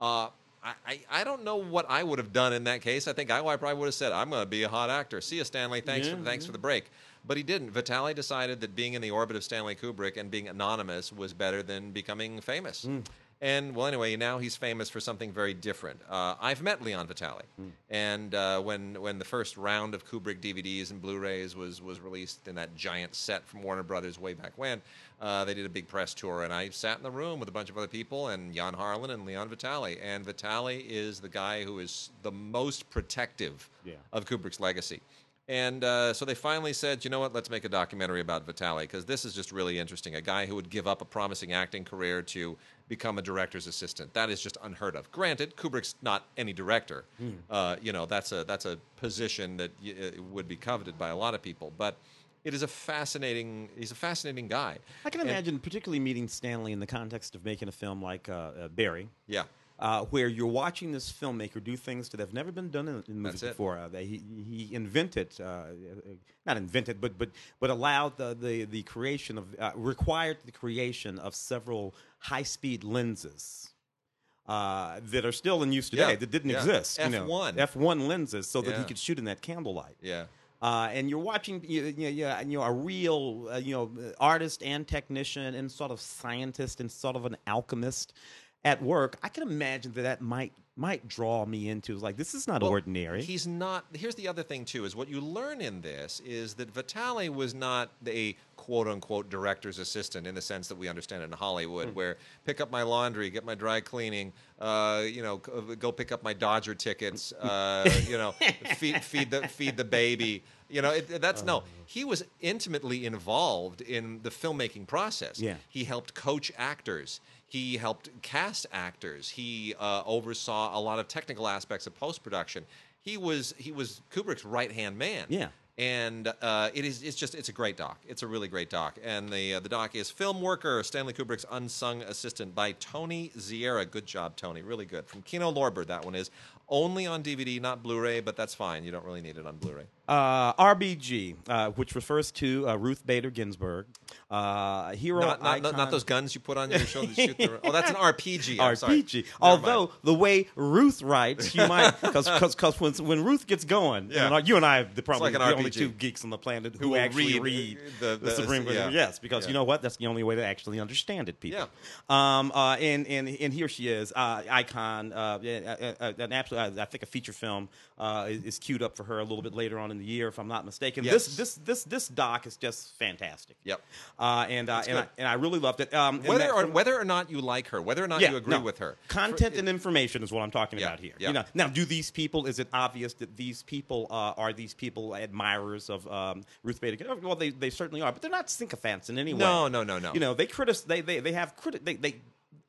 Uh, I, I, I don't know what I would have done in that case. I think I probably would have said, "I'm going to be a hot actor." See you, Stanley. Thanks, Yeah, for, thanks for the break. But he didn't. Vitali decided that being in the orbit of Stanley Kubrick and being anonymous was better than becoming famous. Hmm. And well, anyway, now he's famous for something very different. Uh, I've met Leon Vitali, Hmm. and uh, when when the first round of Kubrick DVDs and Blu-rays was was released in that giant set from Warner Brothers way back when, uh, they did a big press tour, and I sat in the room with a bunch of other people, and Jan Harlan and Leon Vitali. And Vitali is the guy who is the most protective Yeah. of Kubrick's legacy. And uh, so they finally said, you know what, let's make a documentary about Vitali because this is just really interesting. A guy who would give up a promising acting career to become a director's assistant. That is just unheard of. Granted, Kubrick's not any director. Uh, you know, that's a, that's a position that y- uh, would be coveted by a lot of people. But it is a fascinating, he's a fascinating guy. I can And- imagine, particularly meeting Stanley in the context of making a film like uh, uh, Barry. Yeah. Uh, where you're watching this filmmaker do things that have never been done in, in movies before. Uh, that he, he invented, uh, uh, not invented, but but but allowed the the, the creation of uh, required the creation of several high speed lenses. Uh, that are still in use today Yeah, that didn't yeah. exist. F1. F1 lenses, so that he could shoot in that candlelight. Yeah. Uh, and you're watching, you, you, you, you know, a real, uh, you know, artist and technician and sort of scientist and sort of an alchemist at work. I can imagine that that might might draw me into like this is not Well, ordinary. He's not. Here's the other thing too: is what you learn in this is that Vitali was not a quote unquote director's assistant in the sense that we understand it in Hollywood, where pick up my laundry, get my dry cleaning, uh, you know, go pick up my Dodger tickets, [LAUGHS] uh, you know, feed feed the feed the baby. You know, it, that's no. He was intimately involved in the filmmaking process. Yeah. He helped coach actors. He helped cast actors. He uh, oversaw a lot of technical aspects of post production. He was he was Kubrick's right hand man. Yeah. And uh, it is it's just it's a great doc. It's a really great doc. And the uh, the doc is Film Worker, Stanley Kubrick's unsung assistant by Tony Zierra. Good job, Tony. Really good. From Kino Lorber, that one is only on DVD, not Blu-ray, but that's fine. You don't really need it on Blu-ray. Uh, RBG, uh, which refers to uh, Ruth Bader Ginsburg, uh, hero Not, not, not those guns you put on your [LAUGHS] shoulder to shoot the. Oh, that's an RPG. I'm. RPG. Although the way Ruth writes, you might because because when when Ruth gets going, Yeah. and you and I are the probably like the only two geeks on the planet who, will actually read, read, uh, the- the, the- Supreme Court. yeah. Yes, because Yeah. you know what? That's the only way to actually understand it, people. Yeah. Um. Uh. And and and here she is, uh, icon. An absolute. I think a feature film uh is, is queued up for her a little bit later on in the year, if I'm not mistaken. Yes. This this this this doc is just fantastic. Yep. Uh. And uh, and I, and I really loved it. Um. Whether that- or whether or not you like her, whether or not yeah, you agree no. with her, Content For- and information is what I'm talking Yeah, about here. yeah. You know, now, do these people? Is it obvious that these people uh, are these people admirers of um, Ruth Bader? Ginsburg? Well, they, they certainly are, but they're not sycophants in any way. No, no, no, no. You know, they critic they they they have criti- they they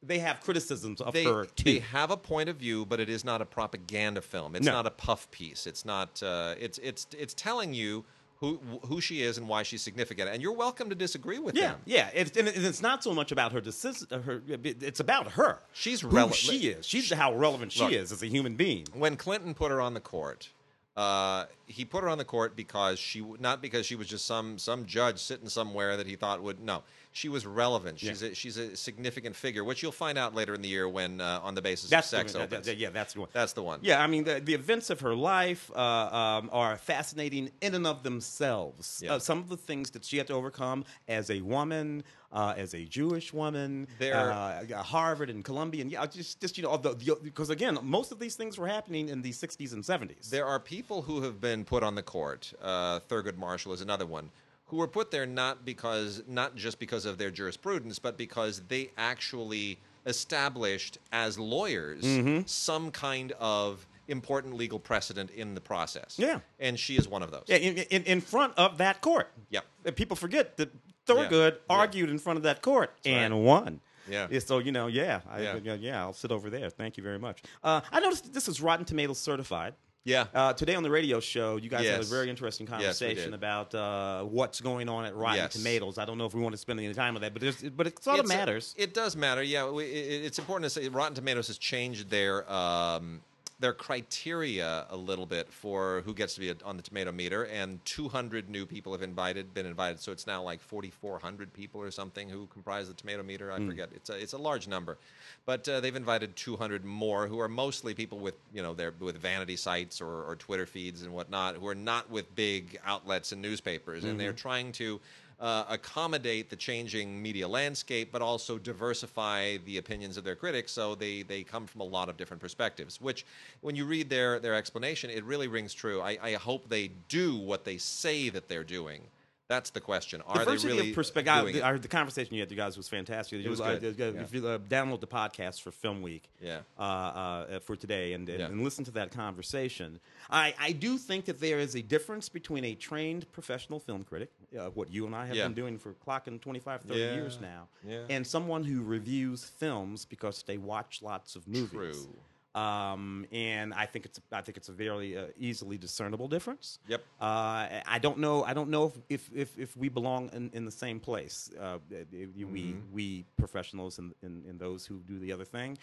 they have criticisms of they, her too. they have a point of view, but it is not a propaganda film. It's No. not a puff piece. It's not. Uh, it's it's it's telling you who who she is and why she's significant, and you're welcome to disagree with yeah, them. yeah. It's, and it's not so much about her decision. Her, it's about her. She's who rele- she is. She's how relevant she Look. is as a human being. When Clinton put her on the court, uh, he put her on the court because she not because she was just some some judge sitting somewhere that he thought would no. She was relevant. She's a, she's a significant figure, which you'll find out later in the year when uh, on the basis That's of sex the, opens. that- yeah, that's the one. That's the one. Yeah, I mean, the, the events of her life uh, um, are fascinating in and of themselves. Yeah. Uh, some of the things that she had to overcome as a woman, uh, as a Jewish woman, There- uh, Harvard and Columbia, and yeah, just, just you know, because again, most of these things were happening in the 60s and 70s. There are people who have been put on the court. Uh, Thurgood Marshall is another one who were put there not because not just because of their jurisprudence, but because they actually established as lawyers Mm-hmm. some kind of important legal precedent in the process. Yeah. and she is one of those. yeah, in, in, in front of that court. Yep. And people forget that Thurgood Yeah. argued in front of that court and right. won. Yeah. So you know, yeah, I, Yeah. yeah, yeah, I'll sit over there. Thank you very much. Uh, I noticed this is Rotten Tomatoes certified. Yeah. Uh, today on the radio show, you guys had a very interesting conversation did. about uh, what's going on at Rotten Yes. Tomatoes. I don't know if we want to spend any time on that, but but it sort of It's a- matters. it does matter. Yeah, we, it, it's important to say Rotten Tomatoes has changed their um, their criteria a little bit for who gets to be on the tomato meter, and 200 new people have invited been invited. So it's now like 4,400 people or something who comprise the tomato meter. I forget. It's a it's a large number, but uh, they've invited 200 more who are mostly people with you know their with vanity sites or, or Twitter feeds and whatnot who are not with big outlets and newspapers, and they're trying to uh, accommodate the changing media landscape, but also diversify the opinions of their critics. So they, they come from a lot of different perspectives. Which, when you read their their explanation, it really rings true. I, I hope they do what they say that they're doing. That's the question. Are they really perspective. doing it? I, the conversation you had, you guys, was fantastic. It was uh, good, uh, yeah. If you uh, download the podcast for Film Week, Yeah. uh, uh, for today, and, and, Yeah. and listen to that conversation, I, I do think that there is a difference between a trained professional film critic, uh, what you and I have Yeah. been doing for clocking 25, 30 Yeah. years now, Yeah. and someone who reviews films because they watch lots of movies. True. Um, and I think it's I think it's a very uh, easily discernible difference. Yep. Uh, I don't know. I don't know if if, if, if we belong in, in the same place. Uh, we Mm-hmm. we professionals and, and, and those who do the other thing.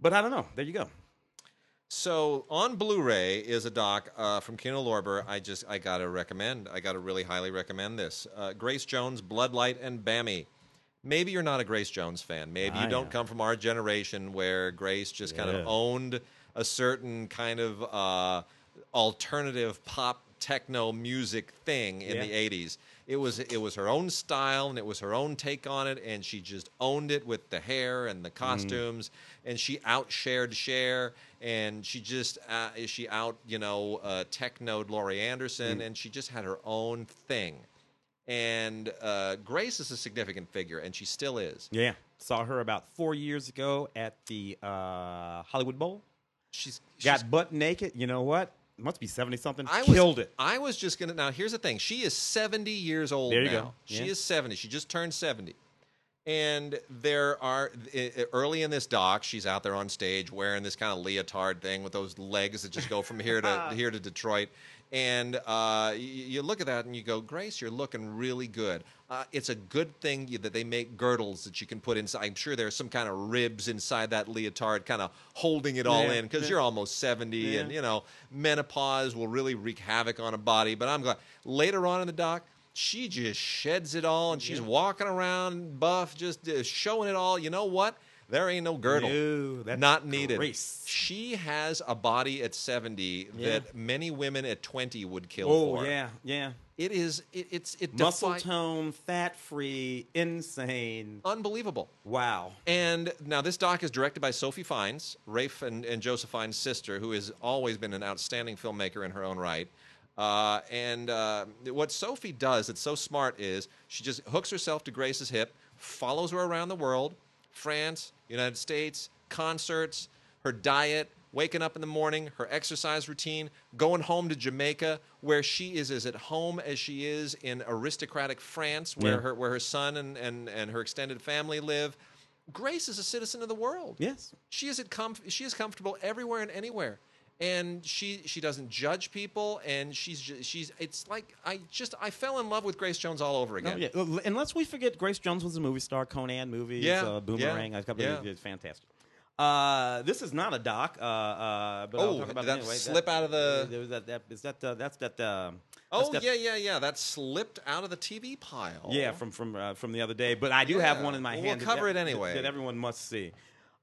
But I don't know. There you go. So on Blu-ray is a doc uh, from Kino Lorber. I just I gotta recommend. I gotta really highly recommend this. Uh, Grace Jones, Bloodlight, and Bami. Maybe you're not a Grace Jones fan. Maybe you don't am. come from our generation where Grace just kind of owned a certain kind of uh, alternative pop techno music thing in Yeah. the 80s. It was it was her own style and it was her own take on it and she just owned it with the hair and the Mm-hmm. costumes and she outshared Cher and she just uh, she out you know uh, technoed Laurie Anderson Mm. and she just had her own thing. And uh, Grace is a significant figure and she still is. Yeah. Saw her about four years ago at the uh, Hollywood Bowl. She's, she's Got butt naked. You know what? Must be seventy something. I was, Killed it. I was just gonna. Now here's the thing. She is 70 years old There you now. go. She Yeah. is 70. She just turned 70. And there are early in this doc, she's out there on stage wearing this kind of leotard thing with those legs that just go from here to [LAUGHS] here to Detroit. And uh, you look at that and you go, Grace, you're looking really good. Uh, it's a good thing that they make girdles that you can put inside. I'm sure there's some kind of ribs inside that leotard, kind of holding it all Yeah, in because yeah. you're almost 70 Yeah. and, you know, menopause will really wreak havoc on a body. But I'm glad. Later on in the doc, she just sheds it all and she's walking around buff, just uh, showing it all. You know what? There ain't no girdle. No, that's not needed. grace. She has a body at 70 Yeah. that many women at 20 would kill Oh for. yeah, yeah. It is it, it's it Muscle defi- tone, fat free, insane. unbelievable. Wow. And now this doc is directed by Sophie Fiennes, Ralph and, and Joseph Fiennes' sister, who has always been an outstanding filmmaker in her own right. Uh, and uh, what Sophie does that's so smart is she just hooks herself to Grace's hip, follows her around the world, France, United States, concerts, her diet, waking up in the morning, her exercise routine, going home to Jamaica, where she is as at home as she is in aristocratic France, where Yeah. her where her son and, and, and her extended family live. Grace is a citizen of the world. Yes. She is at comf- she is comfortable everywhere and anywhere. And she she doesn't judge people and she's ju- she's it's like I just I fell in love with Grace Jones all over again. yeah. Unless we forget, Grace Jones was a movie star, Conan movies, Yeah, uh, Boomerang, yeah, a couple yeah. of it's fantastic. Uh, this is not a doc, uh, uh, but I'll Oh, talk about that anyway. slip out of the- There was that, that, is that, uh, that's that. Uh, Oh that's yeah, yeah, yeah. That slipped out of the TV pile. Yeah, from from uh, from the other day. But I do have one in my Well, hand. we'll that- cover it anyway. That, everyone must see.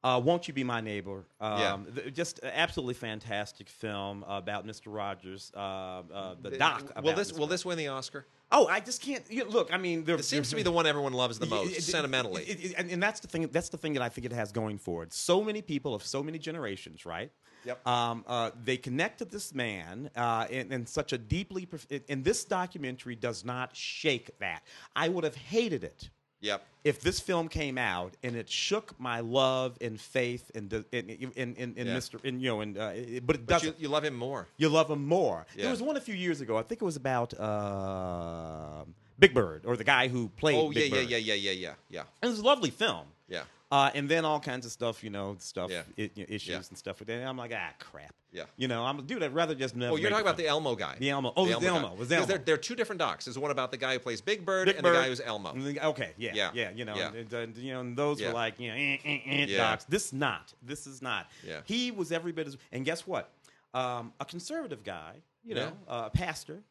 Uh, Won't you be my neighbor? Um, Yeah. th- just absolutely fantastic film about Mr. Rogers. Uh, uh, the doc. Will about this Mr. will this win the Oscar? Oh, I just can't you, look. I mean, there It seems to be the one everyone loves the most, it- it- sentimentally. it- and, and that's the thing. That's the thing that I think it has going for it. So many people of so many generations, right? Yep. Um, uh, they connect to this man uh, in, in such a deeply. prof- And this documentary does not shake that. I would have hated it yep. if this film came out and it shook my love and faith in the, in, in, in, in Yeah. Mr. In, you know, and uh, but it doesn't. you, you love him more. You love him more. Yeah. There was one a few years ago. I think it was about uh, Big Bird or the guy who played. Oh yeah, Big yeah, Bird. yeah, yeah, yeah, yeah, yeah. It was a lovely film. Yeah. Uh, and then all kinds of stuff, you know, stuff, Yeah. i- you know, issues Yeah. and stuff. with that. And I'm like, ah, crap. Yeah. You know, I'm dude. I'd rather just never. well, you're talking about the. Elmo guy. The Elmo. Oh, it was the Elmo. It was the Because They're, Elmo. they're two different docs. There's one about the guy who plays Big Bird Big and Bird. the guy who's Elmo. Okay, yeah, Yeah. yeah, You know, Yeah. and, and, you know, and those Yeah. were like, you know, eh, eh, eh, Yeah. docs. This not. This is not. Yeah. He was every bit as. And guess what? Um, a conservative guy, you know, uh, a pastor,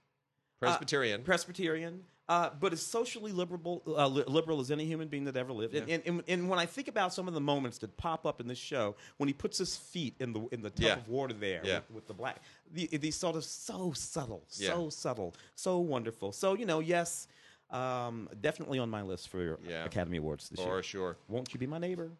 Presbyterian. Uh, Presbyterian, uh, but as socially liberal, uh, li- liberal as any human being that ever lived. And, Yeah. and, and, and when I think about some of the moments that pop up in this show, when he puts his feet in the in the tub Yeah. of water there Yeah. with, with the black, the, these sort of so subtle, so subtle, so wonderful. So you know, yes, um, definitely on my list for. Academy Awards this For year. sure. Won't you be my neighbor?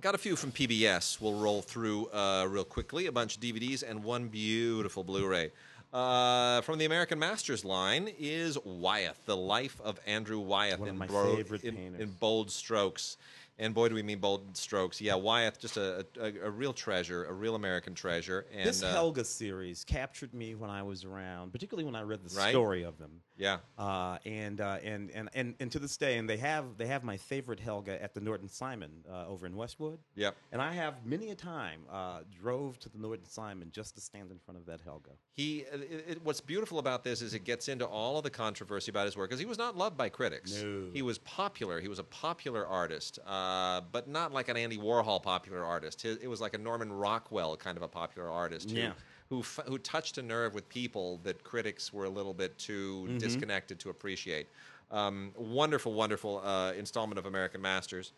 Got a few from PBS. We'll roll through uh, real quickly. A bunch of DVDs and one beautiful Blu-ray. Uh, from the American Masters line is Wyeth, the life of Andrew Wyeth One of in, my bro- favorite in, painters. in bold strokes. And boy, do we mean bold strokes. Yeah, Wyeth, just a, a, a real treasure, a real American treasure. And, this uh, Helga series captured me when I was around, particularly when I read the Right. story of them. Yeah. uh, and, uh, and and and and to this day, and they have they have my favorite Helga at the Norton Simon uh, over in Westwood. Yep. And I have many a time uh, drove to the Norton Simon just to stand in front of that Helga. He, it, it, what's beautiful about this is it gets into all of the controversy about his work because he was not loved by critics. No. He was popular. He was a popular artist, uh, but not like an Andy Warhol popular artist. It was like a Norman Rockwell kind of a popular artist who, Yeah. Who, f- who touched a nerve with people that critics were a little bit too Mm-hmm. disconnected to appreciate. Um, wonderful, wonderful uh, installment of American Masters.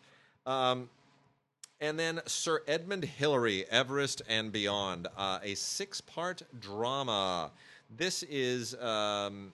Um, and then Sir Edmund Hillary, Everest and Beyond, uh, a six-part drama. This is um,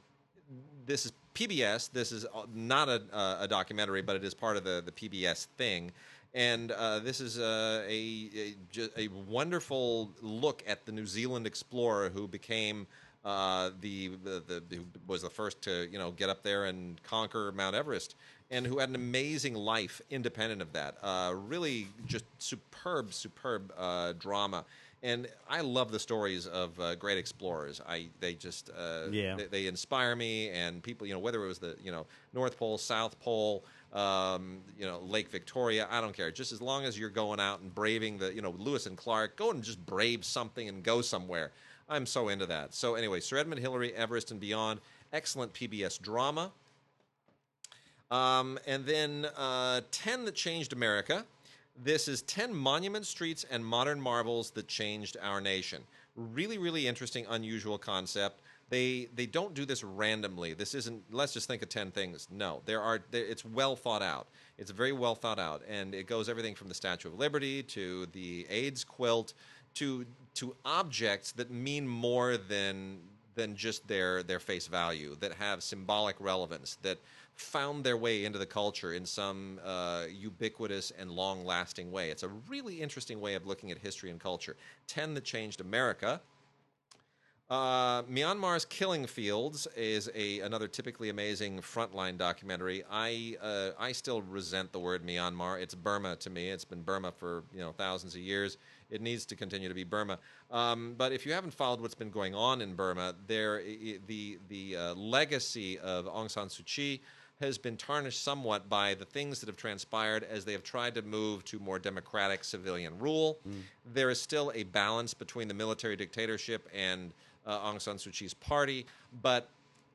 this is PBS. This is uh, not a, a documentary, but it is part of the, the PBS thing. And uh, this is uh, a, a a wonderful look at the New Zealand explorer who became uh, the, the, the who was the first to you know get up there and conquer Mount Everest, and who had an amazing life independent of that. Uh, really, just superb, superb uh, drama. And I love the stories of uh, great explorers. I they just uh, Yeah. they, they inspire me, and people you know whether it was the you know North Pole, South Pole. Um, you know Lake Victoria. I don't care. Just as long as you're going out and braving the, you know, Lewis and Clark, go and just brave something and go somewhere. I'm so into that. So anyway, Sir Edmund Hillary, Everest and Beyond, excellent PBS drama. Um, and then uh, 10 that changed America. This is 10 monument streets and modern marvels that changed our nation. Really, really interesting, unusual concept. They they don't do this randomly. This isn't. Let's just think of ten things. No, there are. There, it's well thought out. It's very well thought out, and it goes everything from the Statue of Liberty to the AIDS quilt to to objects that mean more than than just their their face value. That have symbolic relevance. That found their way into the culture in some uh, ubiquitous and long lasting way. It's a really interesting way of looking at history and culture. 10 that changed America. Uh, Myanmar's Killing Fields is a another typically amazing frontline documentary. I uh, I still resent the word Myanmar. It's Burma to me. It's been Burma for you know thousands of years. It needs to continue to be Burma. Um, but if you haven't followed what's been going on in Burma, there the the uh, legacy of Aung San Suu Kyi has been tarnished somewhat by the things that have transpired as they have tried to move to more democratic civilian rule. Mm. There is still a balance between the military dictatorship and uh, Aung San Suu Kyi's party, but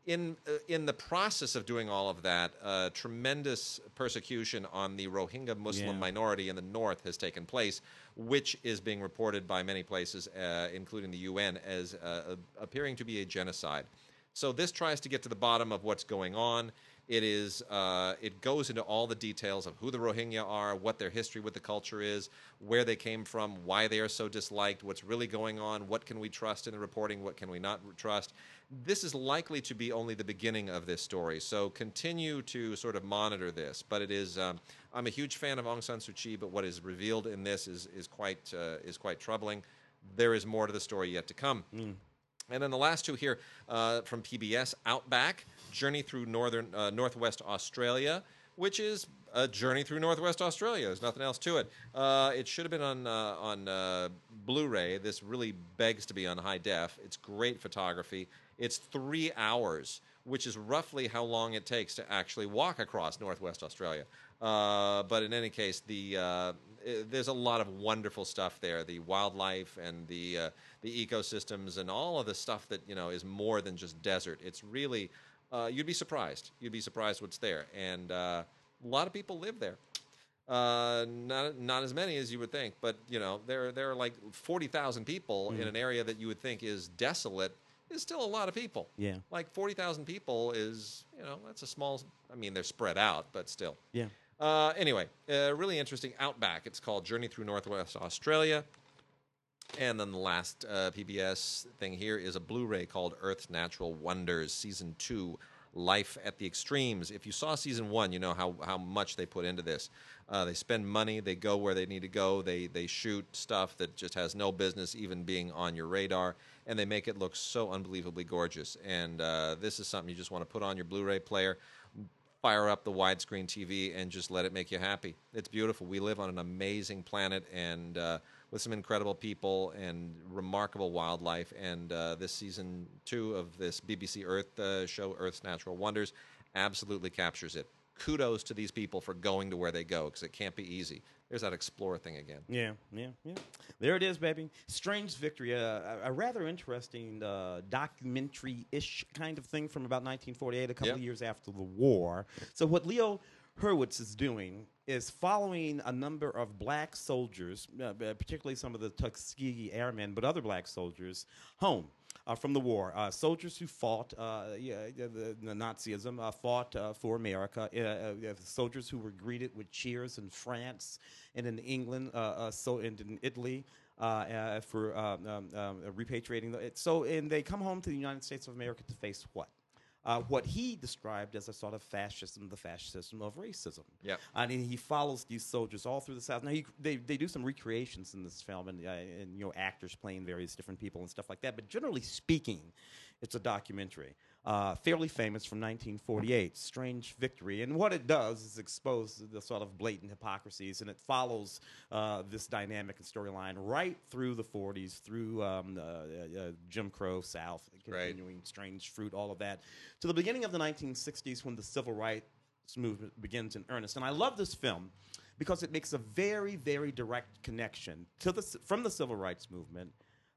in uh, in the process of doing all of that, uh, tremendous persecution on the Rohingya Muslim yeah. minority in the north has taken place, which is being reported by many places, uh, including the UN, as uh, appearing to be a genocide. So this tries to get to the bottom of what's going on. It is. Uh, it goes into all the details of who the Rohingya are, what their history with the culture is, where they came from, why they are so disliked, what's really going on, what can we trust in the reporting, what can we not trust. This is likely to be only the beginning of this story. So continue to sort of monitor this. But it is. Um, I'm a huge fan of Aung San Suu Kyi, but what is revealed in this is is quite uh, is quite troubling. There is more to the story yet to come. Mm. And then the last two here uh, from PBS Outback Journey Through Northern uh, Northwest Australia, which is a journey through Northwest Australia. There's nothing else to it. Uh, it should have been on uh, on uh, Blu-ray. This really begs to be on high def. It's great photography. It's three hours, which is roughly how long it takes to actually walk across Northwest Australia. Uh, but in any case, the there's a lot of wonderful stuff there. The wildlife and the uh, the ecosystems and all of the stuff that you know is more than just desert. It's really uh, you'd be surprised. You'd be surprised what's there, and uh, a lot of people live there. Uh, not not as many as you would think, but you know there there are like forty thousand people mm. in an area that you would think is desolate. Is still a lot of people. Yeah, like forty thousand people is you know that's a small. I mean they're spread out, but still. Yeah. Uh, anyway, uh, really interesting Outback. It's called Journey Through Northwest Australia. And then the last uh, PBS thing here is a Blu ray called Earth's Natural Wonders, Season 2 Life at the Extremes. If you saw Season 1, you know how, how much they put into this. Uh, they spend money, they go where they need to go, they, they shoot stuff that just has no business even being on your radar, and they make it look so unbelievably gorgeous. And uh, this is something you just want to put on your Blu ray player fire up the widescreen TV and just let it make you happy. It's beautiful. We live on an amazing planet and uh, with some incredible people and remarkable wildlife. And uh, this season two of this BBC Earth uh, show, Earth's Natural Wonders, absolutely captures it. Kudos to these people for going to where they go because it can't be easy. There's that explore thing again. Yeah, yeah, yeah. There it is, baby. Strange Victory, uh, a, rather interesting uh, documentary-ish kind of thing from about 1948, a couple yep. of years after the war. So what Leo Hurwitz is doing is following a number of black soldiers, uh, particularly some of the Tuskegee Airmen, but other black soldiers, home uh, from the war. Uh, soldiers who fought, uh, yeah, the, the Nazism, uh, fought uh, for America. soldiers who were greeted with cheers in France and in England, so and in Italy. for um, um, um, repatriating, so and they come home to the United States of America to face what? Uh, what he described as a sort of fascism, the fascism of racism. Yeah, I and he follows these soldiers all through the South. Now he, they they do some recreations in this film, and, uh, and you know actors playing various different people and stuff like that. But generally speaking, it's a documentary, uh, fairly famous from 1948, Strange Victory. And what it does is expose the sort of blatant hypocrisies, and it follows uh, this dynamic and storyline right through the 40s, through um, uh, uh, Jim Crow South, continuing right. strange fruit, all of that, to the beginning of the 1960s when the civil rights movement begins in earnest. And I love this film because it makes a very, very direct connection to the, from the civil rights movement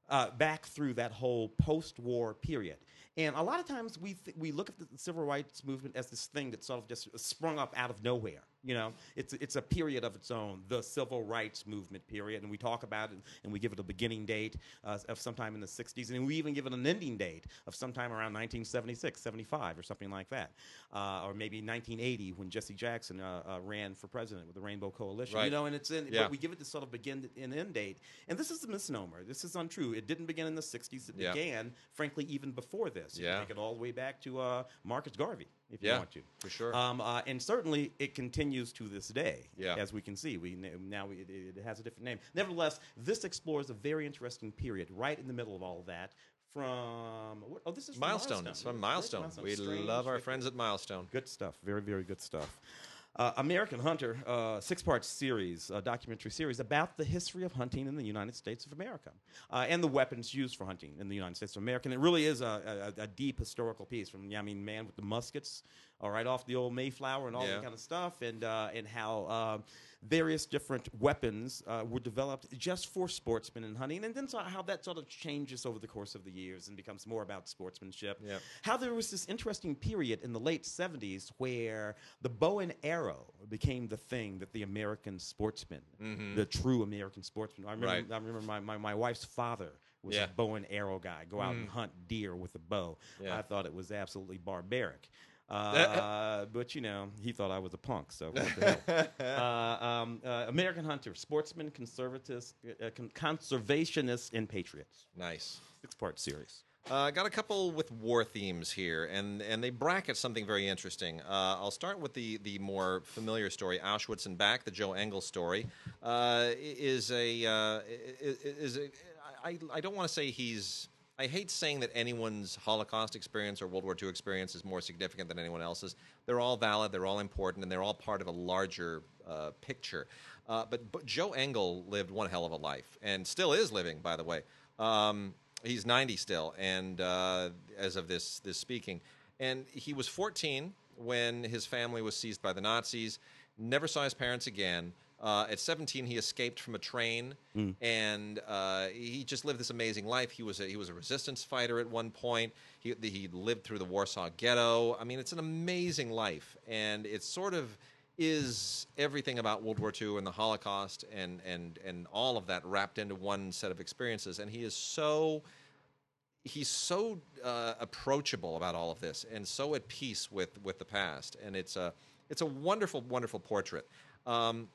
uh, back through that whole post-war period. And a lot of times we th- we look at the civil rights movement as this thing that sort of just sprung up out of nowhere. You know, it's it's a period of its own, the civil rights movement period, and we talk about it and we give it a beginning date uh, of sometime in the 60s, and we even give it an ending date of sometime around 1976, 75, or something like that, uh, or maybe 1980 when Jesse Jackson uh, uh, ran for president with the Rainbow Coalition. Right. You know, and it's in, Yeah. but we give it this sort of begin and end date, and this is a misnomer. This is untrue. It didn't begin in the 60s. It Yeah. began, frankly, even before this. You Yeah. can take it all the way back to uh, Marcus Garvey if Yeah, you want to. for sure. Um, uh, and certainly it continues to this day. Yeah. As we can see, we now it, it has a different name. Nevertheless, this explores a very interesting period right in the middle of all of that. From oh, this is from Milestone. It's from Milestone. We Strange love our friends at Milestone. Good stuff. Very, very good stuff. Uh, American Hunter, uh, six-part series, uh, documentary series about the history of hunting in the United States of America uh, and the weapons used for hunting in the United States of America. And it really is a, a, a deep historical piece from, I mean, man with the muskets, all right, off the old Mayflower and all Yeah. that kind of stuff, and uh, and how uh, various different weapons uh, were developed just for sportsmen and hunting, and then so how that sort of changes over the course of the years and becomes more about sportsmanship. Yep. How there was this interesting period in the late 70s where the bow and arrow became the thing that the American sportsman, the true American sportsman. I remember, Mm-hmm. Right. I remember my, my, my wife's father was Yeah. a bow and arrow guy, go out and hunt deer with a bow. Yeah. I thought it was absolutely barbaric. Uh, but you know, he thought I was a punk. So, what the [LAUGHS] hell? uh, um, uh, American hunter, sportsman, conservatives, uh, con- conservationists, and patriots. Nice. Six-part series. Uh, I got a couple with war themes here, and, and they bracket something very interesting. Uh, I'll start with the, the more familiar story, Auschwitz and Back, the Joe Engel story. Uh, is a uh, is, is a, I, I don't want to say he's. I hate saying that anyone's Holocaust experience or World War II experience is more significant than anyone else's. They're all valid, they're all important, and they're all part of a larger uh, picture. Uh, but, but Joe Engel lived one hell of a life, and still is living, by the way. Um, he's 90 still, and uh, as of this this speaking, and he was 14 when his family was seized by the Nazis. Never saw his parents again. Uh, at 17, he escaped from a train, and uh, he just lived this amazing life. He was a, he was a resistance fighter at one point. He he lived through the Warsaw Ghetto. I mean, it's an amazing life, and it's sort of is everything about World War II and the Holocaust and and and all of that wrapped into one set of experiences. And he is so he's so uh, approachable about all of this and so at peace with with the past. And it's a it's a wonderful wonderful portrait. Um,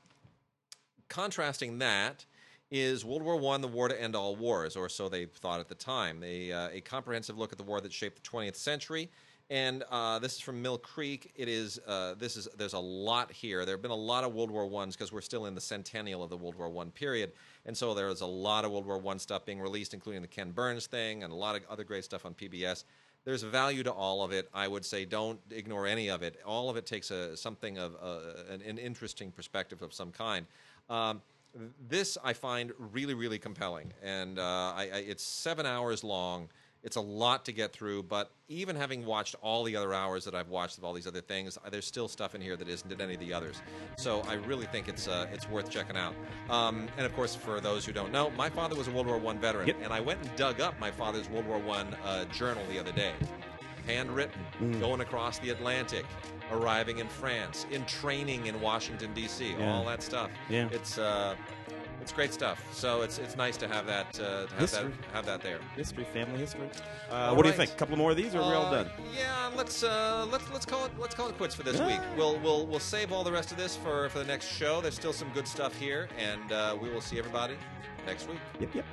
contrasting that is World War One, the war to end all wars, or so they thought at the time. Uh, a comprehensive look at the war that shaped the 20th century. And uh, this is from Mill Creek. It is uh, this is there's a lot here. There have been a lot of World War Ones because we're still in the centennial of the World War One period, and so there is a lot of World War One stuff being released, including the Ken Burns thing and a lot of other great stuff on PBS. There's value to all of it. I would say don't ignore any of it. All of it takes a something of uh, an, an interesting perspective of some kind. Um, this I find really, really compelling, and uh, I, I, it's seven hours long. It's a lot to get through, but even having watched all the other hours that I've watched of all these other things, there's still stuff in here that isn't in any of the others. So I really think it's uh, it's worth checking out. Um, and of course, for those who don't know, my father was a World War One veteran, Yep. and I went and dug up my father's World War One uh, journal the other day, handwritten, mm. going across the Atlantic, arriving in France, in training in Washington D.C., yeah. all that stuff. Yeah, it's uh, it's great stuff. So it's it's nice to have that uh, to have history. that have that there. History, family history. Uh, what right. do you think? A couple more of these, or uh, we're all done? Yeah, let's uh, let's let's call it let's call it quits for this yeah. week. We'll we'll we'll save all the rest of this for for the next show. There's still some good stuff here, and uh, we will see everybody next week. Yep. Yep.